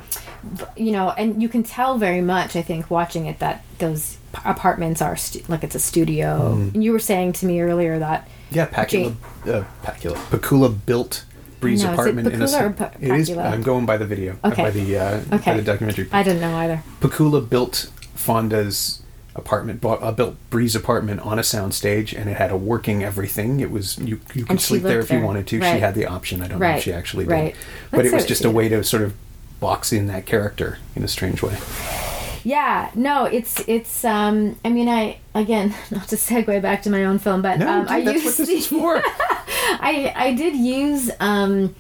Speaker 2: you know, and you can tell very much, I think, watching it that those apartments are stu- like it's a studio. And you were saying to me earlier that
Speaker 1: Yeah, Pakula, uh, Pakula, Pakula built Bree's
Speaker 2: No, is it
Speaker 1: apartment in a.
Speaker 2: Pakula or Pa-
Speaker 1: It is.
Speaker 2: Pakula?
Speaker 1: I'm going by the video. uh,
Speaker 2: Okay.
Speaker 1: By the uh,
Speaker 2: Okay.
Speaker 1: by the documentary.
Speaker 2: I didn't know either.
Speaker 1: Pakula built Fonda's apartment, bought, uh, built Bree's apartment on a soundstage, and it had a working everything. It was you you could sleep there if you wanted to. She had the option. I don't know if she actually did,
Speaker 2: Right.
Speaker 1: but it was just a way to sort of box in that character in a strange way.
Speaker 2: Yeah, no, it's it's. um I mean, I again, not to segue back to my own film, but
Speaker 1: No,
Speaker 2: um,
Speaker 1: dude,
Speaker 2: I
Speaker 1: that's
Speaker 2: used
Speaker 1: what this is for.
Speaker 2: I I did use um,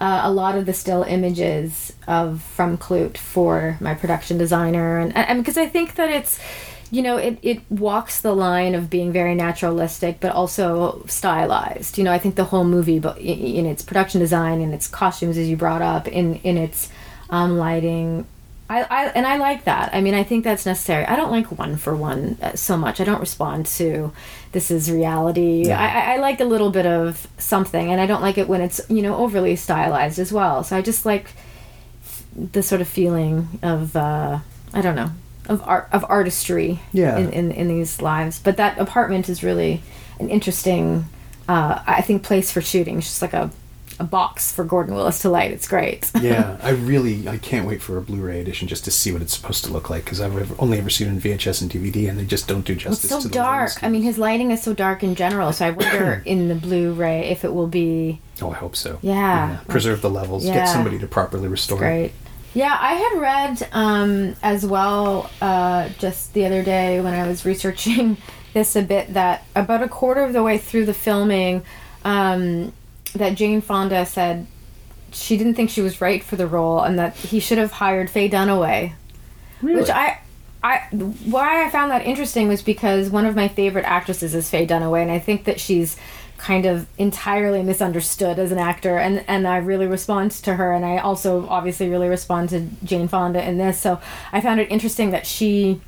Speaker 2: uh, a lot of the still images of from Klute for my production designer, and and because I think that it's you know it it walks the line of being very naturalistic, but also stylized. You know, I think the whole movie, but in, in its production design, in its costumes, as you brought up, in in its um, lighting. I, I and I like that. I mean, I think that's necessary. I don't like one for one uh, so much. I don't respond to this is reality. I, I- I like a little bit of something, and I don't like it when it's you know overly stylized as well. So I just like the sort of feeling of uh, I don't know of art of artistry
Speaker 1: Yeah.
Speaker 2: in, in in these lives. But that apartment is really an interesting uh, I think place for shooting. It's just like a a box for Gordon Willis to light. It's great.
Speaker 1: yeah, I really I can't wait for a Blu-ray edition just to see what it's supposed to look like because I've only ever seen it in VHS and DVD and they just don't do justice.
Speaker 2: It's so dark. I mean, his lighting is so dark in general. So I wonder in the Blu-ray if it will be
Speaker 1: oh, I hope so.
Speaker 2: Yeah.
Speaker 1: preserve the levels.
Speaker 2: Yeah.
Speaker 1: Get somebody to properly restore. it.
Speaker 2: great. Yeah, I had read um, as well uh, just the other day when I was researching this a bit that about a quarter of the way through the filming, um, that Jane Fonda said she didn't think she was right for the role and that he should have hired Faye Dunaway.
Speaker 1: Really?
Speaker 2: Which I, I, why I found that interesting was because one of my favorite actresses is Faye Dunaway, and I think that she's kind of entirely misunderstood as an actor, and and I really respond to her, and I also obviously really respond to Jane Fonda in this. So I found it interesting that she,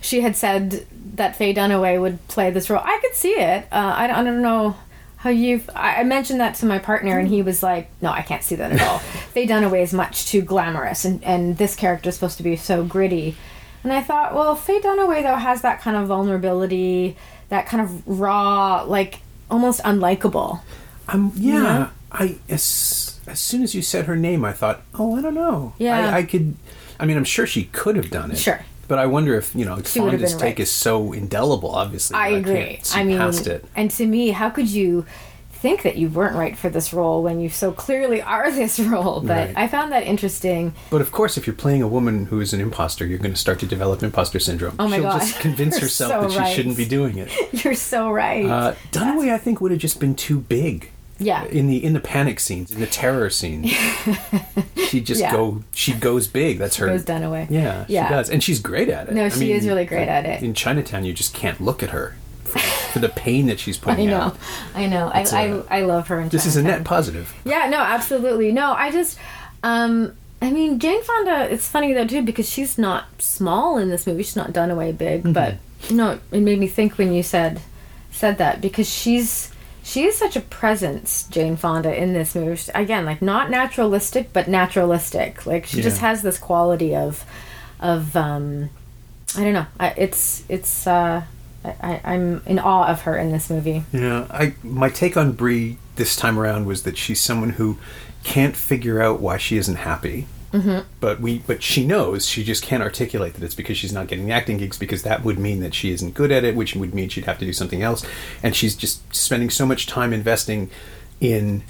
Speaker 2: she had said that Faye Dunaway would play this role. I could see it. Uh, I, don't- I don't know how you've I mentioned that to my partner and he was like no i can't see that at all faye dunaway is much too glamorous and, and this character is supposed to be so gritty and i thought well faye dunaway though has that kind of vulnerability that kind of raw like almost unlikable
Speaker 1: Um, yeah,
Speaker 2: Yeah.
Speaker 1: I as as soon as you said her name, I thought, oh, I don't know.
Speaker 2: Yeah.
Speaker 1: I, I could. I mean, I'm sure she could have done it.
Speaker 2: Sure.
Speaker 1: But I wonder if you know
Speaker 2: She
Speaker 1: Fonda's take
Speaker 2: right.
Speaker 1: is so indelible. Obviously,
Speaker 2: i agree
Speaker 1: can't see
Speaker 2: i mean and to me how could you think that you weren't right for this role when you so clearly are this role but
Speaker 1: Right.
Speaker 2: i found that interesting
Speaker 1: But of course, if you're playing a woman who is an imposter, you're going to start to develop imposter syndrome.
Speaker 2: Oh my
Speaker 1: She'll
Speaker 2: God.
Speaker 1: just convince herself
Speaker 2: so
Speaker 1: that she shouldn't be doing it.
Speaker 2: you're so right
Speaker 1: Uh, Dunaway, I think, would have just been too big.
Speaker 2: Yeah.
Speaker 1: In the in the panic scenes, in the terror scenes, she just
Speaker 2: Yeah.
Speaker 1: go. She goes big. That's her.
Speaker 2: goes Dunaway.
Speaker 1: Yeah,
Speaker 2: Yeah.
Speaker 1: she does, and she's great at it.
Speaker 2: No,
Speaker 1: I
Speaker 2: she
Speaker 1: mean,
Speaker 2: is really great at it.
Speaker 1: In Chinatown, you just can't look at her for, for the pain that she's putting I
Speaker 2: know,
Speaker 1: out.
Speaker 2: I know. I,
Speaker 1: It's a-
Speaker 2: I, I love her. In
Speaker 1: This is a net positive.
Speaker 2: Yeah, no, absolutely. No, I just, um, I mean, Jane Fonda. It's funny though too because she's not small in this movie. She's not Dunaway big,
Speaker 1: Mm-hmm.
Speaker 2: but no, it made me think when you said said that because she's she is such a presence, Jane Fonda, in this movie. She- Again, like not naturalistic, but naturalistic. Like she just has this quality of, of um, I don't know. I, it's it's. uh I, I, I'm in awe of her in this movie.
Speaker 1: Yeah, I my take on Bree this time around was that she's someone who can't figure out why she isn't happy. Mm-hmm. But we, but she knows she just can't articulate that it's because she's not getting the acting gigs because that would mean that she isn't good at it, which would mean she'd have to do something else. And she's just spending so much time investing in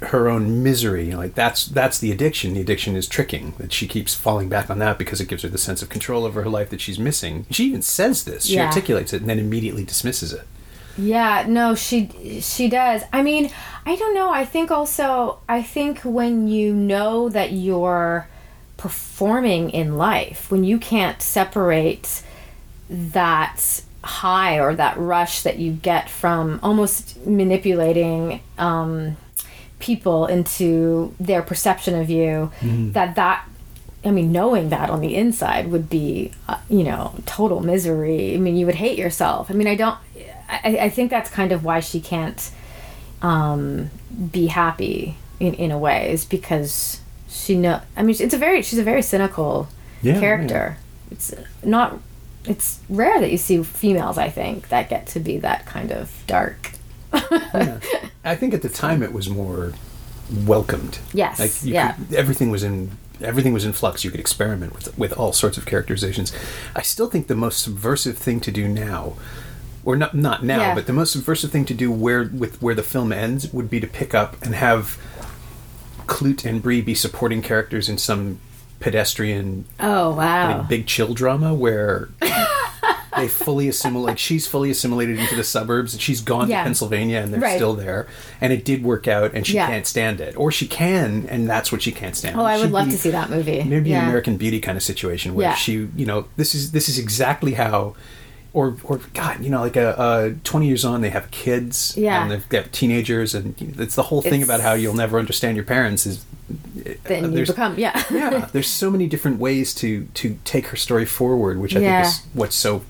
Speaker 1: her own misery. Like that's that's the addiction. The addiction is tricking. That she keeps falling back on that because it gives her the sense of control over her life that she's missing. She even says this. She
Speaker 2: Yeah.
Speaker 1: articulates it and then immediately dismisses it.
Speaker 2: Yeah, no, she she does. I mean, I don't know. I think also I think when you know that you're performing in life, when you can't separate that high or that rush that you get from almost manipulating um, people into their perception of you, that that I mean, knowing that on the inside would be, uh, you know, total misery. I mean, you would hate yourself. I mean, I don't. I, I think that's kind of why she can't um, be happy in in a way is because she know. I mean, it's a very she's a very cynical
Speaker 1: Yeah,
Speaker 2: character. It's not. It's rare that you see females. I think that get to be that kind of dark.
Speaker 1: Yeah. I think at the time it was more welcomed.
Speaker 2: Yes,
Speaker 1: Like you
Speaker 2: yeah.
Speaker 1: could, everything was in everything was in flux. You could experiment with with all sorts of characterizations. I still think the most subversive thing to do now, or not not now,
Speaker 2: Yeah.
Speaker 1: but the most subversive thing to do where with where the film ends would be to pick up and have Klute and Bree be supporting characters in some pedestrian
Speaker 2: Oh wow!
Speaker 1: like, big chill drama where they fully assimilate. Like she's fully assimilated into the suburbs, and she's gone
Speaker 2: Yeah.
Speaker 1: to Pennsylvania, and they're
Speaker 2: Right.
Speaker 1: still there. And it did work out, and she
Speaker 2: Yeah.
Speaker 1: can't stand it, or she can, and that's what she can't stand.
Speaker 2: Oh, I would
Speaker 1: She'd
Speaker 2: love
Speaker 1: be-
Speaker 2: to see that movie.
Speaker 1: Maybe
Speaker 2: Yeah.
Speaker 1: an American Beauty kind of situation where she, you know, this is this is exactly how. Or, or God, you know, like a, a twenty years on, they have kids,
Speaker 2: Yeah.
Speaker 1: and they've got teenagers, and it's the whole thing
Speaker 2: It's-
Speaker 1: about how you'll never understand your parents. Is
Speaker 2: Then
Speaker 1: uh,
Speaker 2: you become yeah.
Speaker 1: yeah, there's so many different ways to to take her story forward, which I
Speaker 2: Yeah.
Speaker 1: think is what's so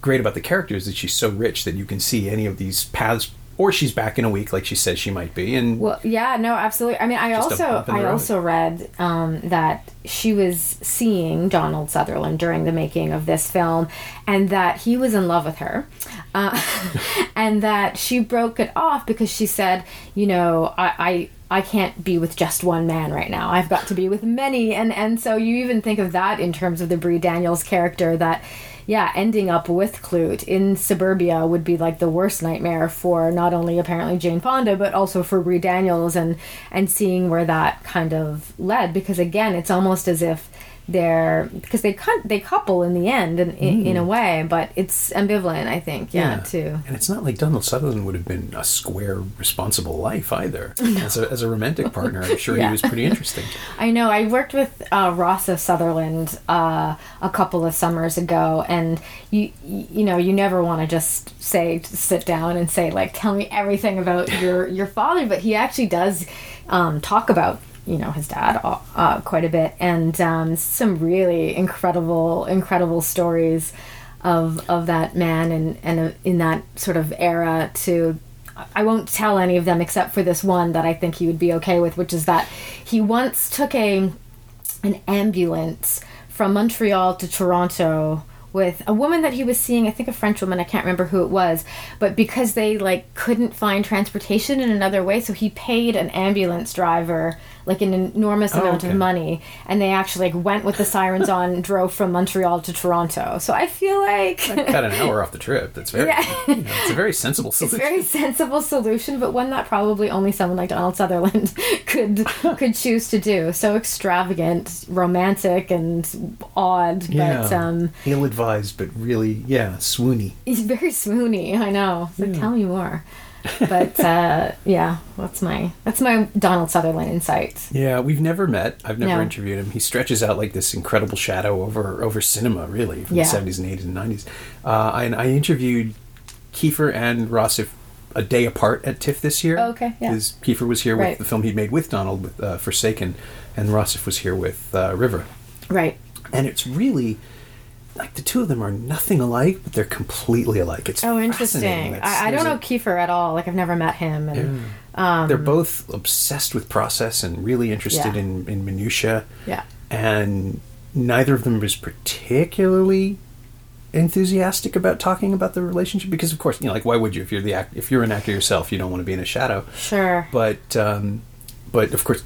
Speaker 1: great about the characters that she's so rich that you can see any of these paths or she's back in a week, like she says she might be. And
Speaker 2: Well, yeah, no, absolutely. I mean, I also
Speaker 1: bump in the
Speaker 2: I
Speaker 1: road.
Speaker 2: also read um, that she was seeing Donald Sutherland during the making of this film, and that he was in love with her, uh, and that she broke it off because she said, you know, I. I I can't be with just one man right now. I've got to be with many, and and so you even think of that in terms of the Bree Daniels character that, yeah, ending up with Klute in suburbia would be like the worst nightmare for not only apparently Jane Fonda but also for Bree Daniels and and seeing where that kind of led. Because again it's almost as if they're because they cut they couple in the end in, in, in a way but it's ambivalent I think yeah, too
Speaker 1: And it's not like Donald Sutherland would have been a square, responsible life either. As, a, as a romantic partner, I'm sure
Speaker 2: Yeah.
Speaker 1: he was pretty interesting.
Speaker 2: I know. I worked with uh, Rossif Sutherland uh, a couple of summers ago, and you you know you never want to just say sit down and say like tell me everything about your your father, but he actually does um, talk about you know his dad uh, uh, quite a bit, and um, some really incredible incredible stories of of that man and and uh, in that sort of era to I won't tell any of them except for this one that I think he would be okay with, which is that he once took a an ambulance from Montreal to Toronto with a woman that he was seeing, I think a French woman, I can't remember who it was, but because they like couldn't find transportation in another way, so he paid an ambulance driver like an enormous
Speaker 1: Oh,
Speaker 2: amount
Speaker 1: okay.
Speaker 2: of money and they actually like went with the sirens on and drove from Montreal to Toronto. So I feel like
Speaker 1: got an hour off the trip. That's very,
Speaker 2: Yeah.
Speaker 1: you know, it's a very sensible
Speaker 2: It's a very sensible solution, but one that probably only someone like Donald Sutherland could could choose to do. So extravagant, romantic, and odd, but um,
Speaker 1: ill advised, but really, yeah, swoony.
Speaker 2: he's very swoony. I know. So tell me more. But uh, yeah, that's my that's my Donald Sutherland insight.
Speaker 1: Yeah, we've never met. I've never
Speaker 2: No.
Speaker 1: interviewed him. He stretches out like this incredible shadow over over cinema, really, from
Speaker 2: Yeah.
Speaker 1: the seventies and eighties and nineties. Uh, I, I interviewed Kiefer and Rossif a day apart at TIFF this year.
Speaker 2: Oh, okay, yeah.
Speaker 1: Because Kiefer was here with
Speaker 2: Right.
Speaker 1: the film he'd made with Donald, with uh, Forsaken, and Rossif was here with uh, River.
Speaker 2: Right.
Speaker 1: And it's really like the two of them are nothing alike, but they're completely alike. It's
Speaker 2: Oh, interesting. I, I don't know
Speaker 1: a-
Speaker 2: Kiefer at all. Like I've never met him, and um,
Speaker 1: they're both obsessed with process and really interested
Speaker 2: Yeah.
Speaker 1: in, in minutia.
Speaker 2: yeah,
Speaker 1: And neither of them was particularly enthusiastic about talking about the relationship because, of course, you know, like why would you if you're the act if you're an actor yourself, you don't want to be in a shadow.
Speaker 2: sure.
Speaker 1: But um, but of course,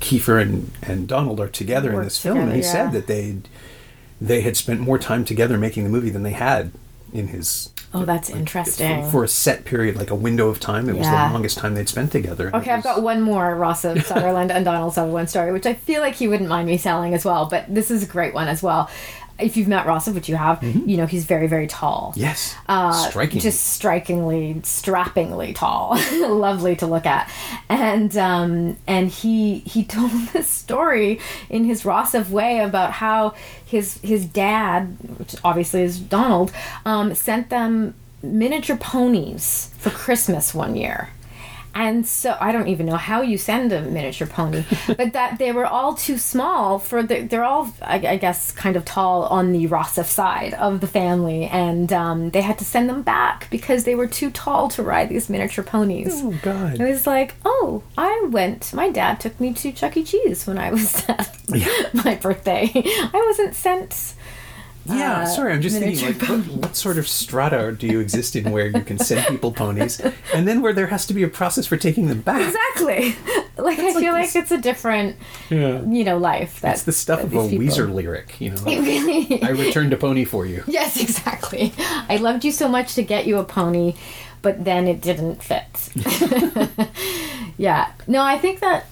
Speaker 1: Kiefer and, and Donald are together in this film, and he
Speaker 2: together,
Speaker 1: said that they they had spent more time together making the movie than they had in his
Speaker 2: Oh, that's interesting.
Speaker 1: for, for a set period, like a window of time. It was the longest time they'd spent together.
Speaker 2: Okay,
Speaker 1: it
Speaker 2: I've got one more Rossif Sutherland and Donald Sutherland story, which I feel like he wouldn't mind me telling as well. But this is a great one as well. If you've met Ross, which you have, you know he's very, very tall.
Speaker 1: Yes,
Speaker 2: Uh,
Speaker 1: striking.
Speaker 2: Just strikingly, strappingly tall, lovely to look at, and um, and he he told this story in his Rossif way about how his his dad, which obviously is Donald, um, sent them miniature ponies for Christmas one year. And so I don't even know how you send a miniature pony, but that they were all too small for the. They're all, I, I guess, kind of tall on the Rossif side of the family, and um, they had to send them back because they were too tall to ride these miniature ponies.
Speaker 1: oh God.
Speaker 2: It was like, oh, I went. My dad took me to Chuck E. Cheese when I was at my birthday. I wasn't sent.
Speaker 1: Yeah,
Speaker 2: uh,
Speaker 1: sorry, I'm just thinking, like, what, what sort of strata do you exist in where you can send people ponies, and then where there has to be a process for taking them back?
Speaker 2: Exactly. Like I
Speaker 1: like
Speaker 2: feel like
Speaker 1: this-
Speaker 2: it's a different,
Speaker 1: Yeah.
Speaker 2: you know, life. That's
Speaker 1: It's the stuff of a Weezer lyric, you know.
Speaker 2: Really?
Speaker 1: I returned a pony for you.
Speaker 2: Yes, exactly. I loved you so much to get you a pony, but then it didn't fit. yeah. No, I think that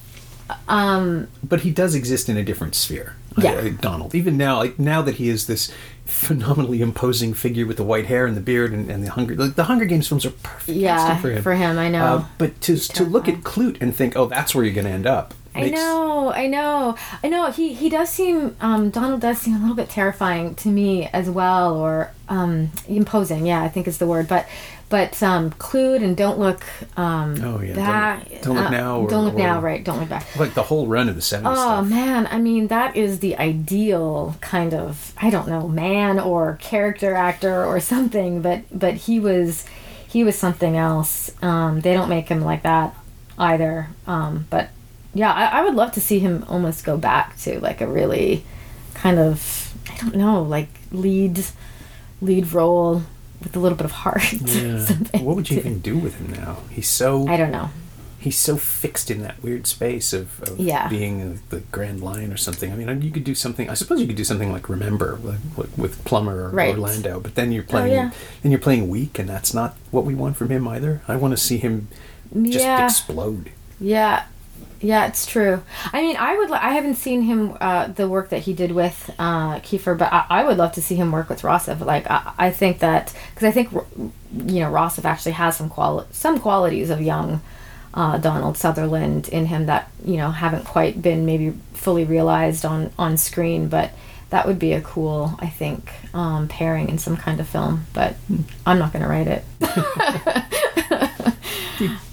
Speaker 2: um
Speaker 1: But he does exist in a different sphere.
Speaker 2: Yeah.
Speaker 1: Donald. Even now, like now that he is this phenomenally imposing figure with the white hair and the beard and, and the Hunger, like, the Hunger Games films are perfect
Speaker 2: yeah,
Speaker 1: for him.
Speaker 2: for him, I know.
Speaker 1: Uh, but to to look at Klute and think, oh, that's where you're going to end up.
Speaker 2: I
Speaker 1: makes-
Speaker 2: know, I know, I know. He he does seem um, Donald does seem a little bit terrifying to me as well, or um, imposing. Yeah, I think is the word. But but um, Klute and Don't Look. Um,
Speaker 1: Oh, yeah, Don't Look- Don't Look
Speaker 2: uh,
Speaker 1: Now or-
Speaker 2: don't look now. Right. Don't look back.
Speaker 1: Like the whole run of the 70s
Speaker 2: Oh
Speaker 1: stuff.
Speaker 2: man, I mean that is the ideal kind of I don't know man or character actor or something, but but he was he was something else. Um, they don't make him like that either. Um, but yeah, I, I would love to see him almost go back to like a really kind of I don't know like lead lead role with a little bit of heart. something
Speaker 1: what would you even do with him now? He's so
Speaker 2: I don't know.
Speaker 1: he's so fixed in that weird space of, of
Speaker 2: Yeah.
Speaker 1: being the Grand Line or something. I mean, you could do something. I suppose you could do something like Remember like, with- with Plummer or
Speaker 2: Right.
Speaker 1: Orlando, but then you're oh, playing oh,
Speaker 2: yeah.
Speaker 1: then you're playing weak, and that's not what we want from him either. I want to see him just
Speaker 2: Yeah.
Speaker 1: explode.
Speaker 2: Yeah, yeah, it's true. I mean, I would. li- I haven't seen him uh, the work that he did with uh, Kiefer, but I, I would love to see him work with Rossif. Like, I, I think that because I think you know Rossif actually has some quali- some qualities of young uh, Donald Sutherland in him that you know haven't quite been maybe fully realized on on screen, but. That would be a cool, I think, um, pairing in some kind of film. But I'm not going to write it.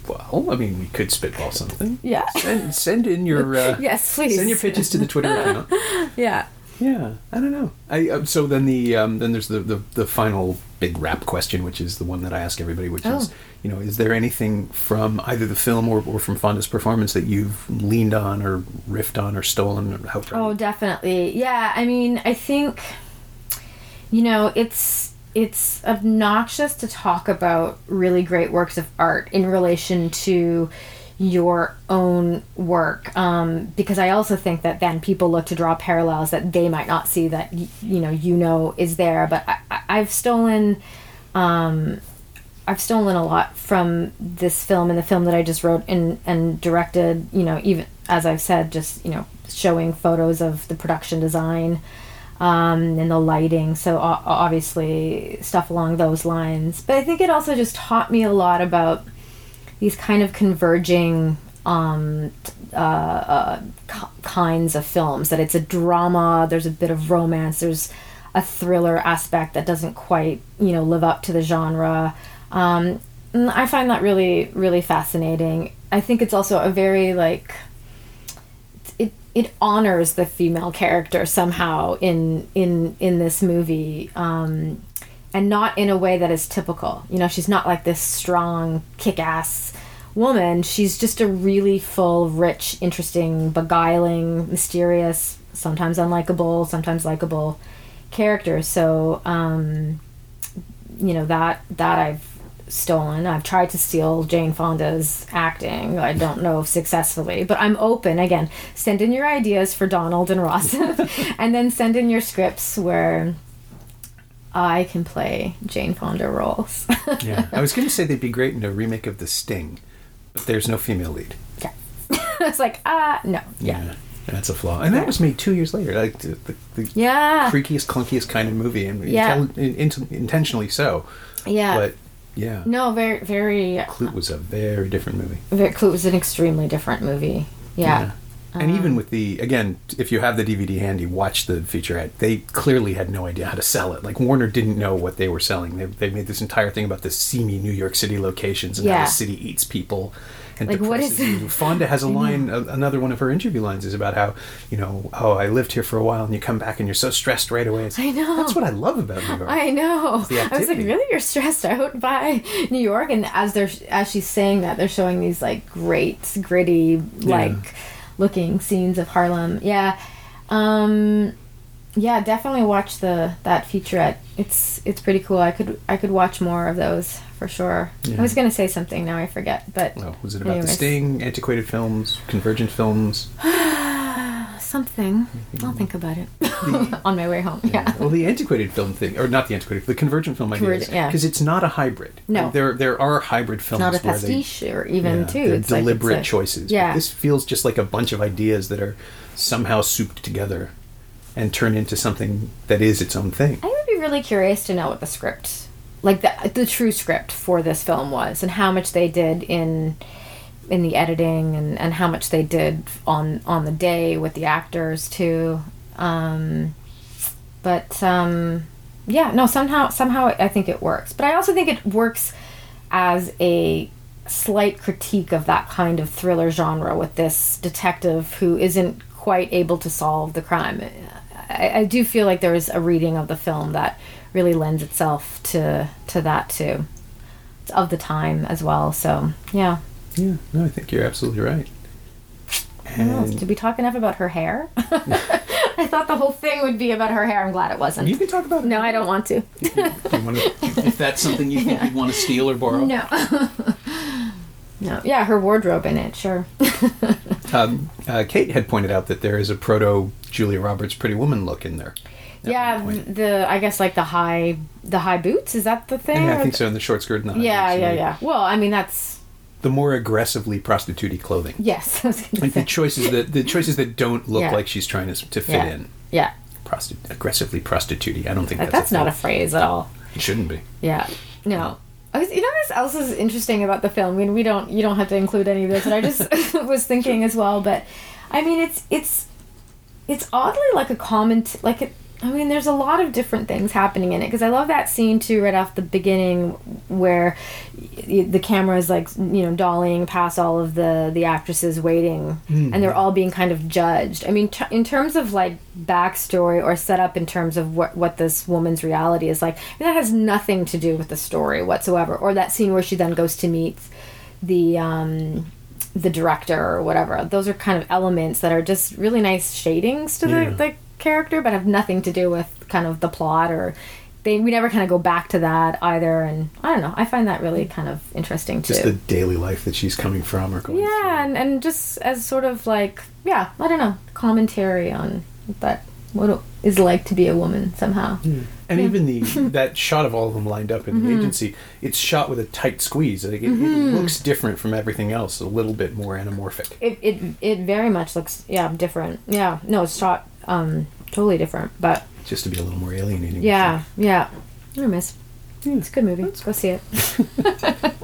Speaker 1: Well, I mean, we could spitball something.
Speaker 2: Yeah.
Speaker 1: Send, send in your uh,
Speaker 2: Yes, please.
Speaker 1: Send your pitches to the Twitter account.
Speaker 2: Yeah.
Speaker 1: Yeah, I don't know. I uh, so then the um, then there's the, the the final big rap question, which is the one that I ask everybody, which is
Speaker 2: Oh.
Speaker 1: you know, is there anything from either the film or, or from Fonda's performance that you've leaned on or riffed on or stolen or how?
Speaker 2: Oh, definitely. Yeah, I mean, I think you know, it's it's obnoxious to talk about really great works of art in relation to your own work um, because I also think that then people look to draw parallels that they might not see that y- you know you know is there but I, I've stolen um, I've stolen a lot from this film and the film that I just wrote and and directed. You know, even as I've said, just you know, showing photos of the production design um, and the lighting. So o- obviously stuff along those lines. But I think it also just taught me a lot about these kind of converging um, uh, uh, k- kinds of films. That it's a drama. There's a bit of romance. There's a thriller aspect that doesn't quite you know live up to the genre. Um, I find that really really fascinating. I think it's also a very like it honors the female character somehow in in in this movie um and not in a way that is typical. You know she's not like this strong kick-ass woman. She's just a really full rich interesting beguiling mysterious sometimes unlikable sometimes likable character. So um you know that that I've stolen. I've tried to steal Jane Fonda's acting. I don't know if successfully, but I'm open. Again, send in your ideas for Donald and Ross, and then send in your scripts where I can play Jane Fonda roles.
Speaker 1: Yeah, I was going to say they'd be great in a remake of The Sting, but there's no female lead.
Speaker 2: yeah. it's like ah no yeah
Speaker 1: that's a flaw, and that was made two years later. Like the, the, the
Speaker 2: yeah
Speaker 1: creakiest, clunkiest kind of movie, and
Speaker 2: Yeah.
Speaker 1: in, in- intentionally so.
Speaker 2: yeah.
Speaker 1: But yeah,
Speaker 2: no, very very.
Speaker 1: Klute was a very different movie.
Speaker 2: very Klute was an extremely different movie. Yeah.
Speaker 1: And
Speaker 2: Um,
Speaker 1: even with the again, if you have the DVD handy, watch the featurette. They clearly had no idea how to sell it. Like Warner didn't know what they were selling. They, they made this entire thing about the seamy New York City locations and how the city eats people and
Speaker 2: Like, what is-
Speaker 1: you. Fonda has a line. Another one of her interview lines is about how you know, oh, I lived here for a while, and you come back and you're so stressed right away. It's-
Speaker 2: I know.
Speaker 1: That's what I love about New York.
Speaker 2: I know. I was like, really, you're stressed out by New York, and as they're as she's saying that, they're showing these like great, gritty, like looking scenes of Harlem. Yeah, um, yeah, definitely watch the that featurette. It's it's pretty cool. I could I could watch more of those for sure.
Speaker 1: Yeah.
Speaker 2: I was gonna say something now I forget, but
Speaker 1: Well, was it about the
Speaker 2: Anyways.
Speaker 1: Sting, antiquated films, convergent films?
Speaker 2: something. I'll think about it on my way home. Yeah.
Speaker 1: Well, the antiquated film thing, or not the antiquated, the convergent film idea,
Speaker 2: Convergent, yeah.
Speaker 1: because it's not a hybrid.
Speaker 2: No.
Speaker 1: there there are hybrid films
Speaker 2: Not a
Speaker 1: where they
Speaker 2: pastiche, or even
Speaker 1: yeah,
Speaker 2: too. it's like it's
Speaker 1: deliberate
Speaker 2: a-
Speaker 1: choices. But
Speaker 2: Yeah.
Speaker 1: this feels just like a bunch of ideas that are somehow souped together and turn into something that is its own thing.
Speaker 2: I would be really curious to know what the script, like the the true script for this film was, and how much they did in in the editing, and, and how much they did on on the day with the actors too. Um, but um, yeah, no, somehow somehow I think it works. But I also think it works as a slight critique of that kind of thriller genre with this detective who isn't quite able to solve the crime. I, I do feel like there is a reading of the film that really lends itself to to that too. It's of the time as well. So yeah.
Speaker 1: Yeah, no, I think you're absolutely right.
Speaker 2: Else? Did we talk enough about her hair? I thought the whole thing would be about her hair. I'm glad it wasn't.
Speaker 1: You can talk about it.
Speaker 2: no, I don't want to.
Speaker 1: You if that's something you think you'd want to steal or borrow.
Speaker 2: No. no. Yeah, her wardrobe in it, sure.
Speaker 1: Um, uh, Kate had pointed out that there is a proto Julia Roberts Pretty Woman look in there.
Speaker 2: Yeah,
Speaker 1: um,
Speaker 2: the I guess like the high the high boots is that the thing?
Speaker 1: Yeah, I think so. In the short skirt and the high
Speaker 2: Yeah,
Speaker 1: boots,
Speaker 2: yeah,
Speaker 1: and
Speaker 2: yeah. Well, I mean that's
Speaker 1: The more aggressively prostitute clothing.
Speaker 2: yes. I was gonna
Speaker 1: Like the choices that the choices that don't look
Speaker 2: Yeah.
Speaker 1: like she's trying to, to fit
Speaker 2: Yeah.
Speaker 1: in.
Speaker 2: Yeah,
Speaker 1: Prosti- aggressively prostitute I don't think
Speaker 2: Like,
Speaker 1: that's,
Speaker 2: that's not a phrase at all.
Speaker 1: It shouldn't be.
Speaker 2: Yeah, no. I was, you know what else is interesting about the film? I mean, we don't you don't have to include any of this, but I just was thinking as well. But I mean, it's it's it's oddly like a comment like it. I mean, there's a lot of different things happening in it because I love that scene too, right off the beginning, where the camera is like you know dollying past all of the the actresses waiting, and they're all being kind of judged. I mean, t- in terms of like backstory or setup, in terms of what what this woman's reality is like, that has nothing to do with the story whatsoever. Or that scene where she then goes to meet the um the director or whatever. Those are kind of elements that are just really nice shadings to
Speaker 1: Yeah.
Speaker 2: the, the character, but have nothing to do with kind of the plot or they we never kind of go back to that either. And I don't know. I find that really kind of interesting too.
Speaker 1: Just the daily life that she's coming from or going
Speaker 2: yeah, and, and just as sort of like yeah, I don't know commentary on that what it is like to be a woman somehow.
Speaker 1: through. And even the that shot of all of them lined up in
Speaker 2: Mm-hmm.
Speaker 1: the agency, it's shot with a tight squeeze. Like it, it looks different from everything else, a little bit more anamorphic.
Speaker 2: It it it very much looks yeah different. Yeah, no, it's shot um totally different, but.
Speaker 1: Just to be a little more alienating.
Speaker 2: Yeah, yeah. I miss. It's a good movie. Let's go see it.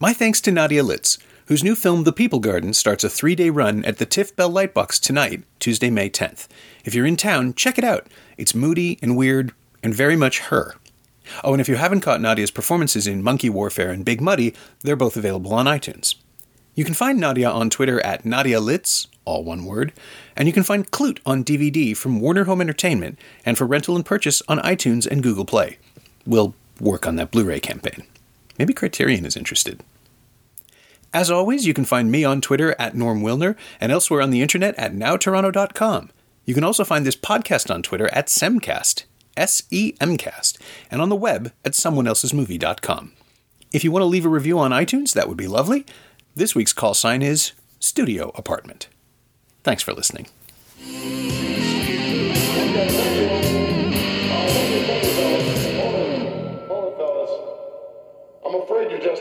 Speaker 1: My thanks to Nadia Litz, whose new film The People Garden starts a three day run at the TIFF Bell Lightbox tonight, Tuesday, May 10th. If you're in town, check it out. It's moody and weird and very much her. Oh, and if you haven't caught Nadia's performances in Monkey Warfare and Big Muddy, they're both available on iTunes. You can find Nadia on Twitter at Nadia Litz, all one word, and you can find Klute on DVD from Warner Home Entertainment and for rental and purchase on iTunes and Google Play. We'll work on that Blu ray campaign. Maybe Criterion is interested. As always, you can find me on Twitter at Norm Wilner and elsewhere on the internet at nowtoronto.com. You can also find this podcast on Twitter at Semcast, S E M Cast, and on the web at someoneelsesmovie.com. If you want to leave a review on iTunes, that would be lovely. This week's call sign is Studio Apartment. Thanks for listening. I'm afraid you just.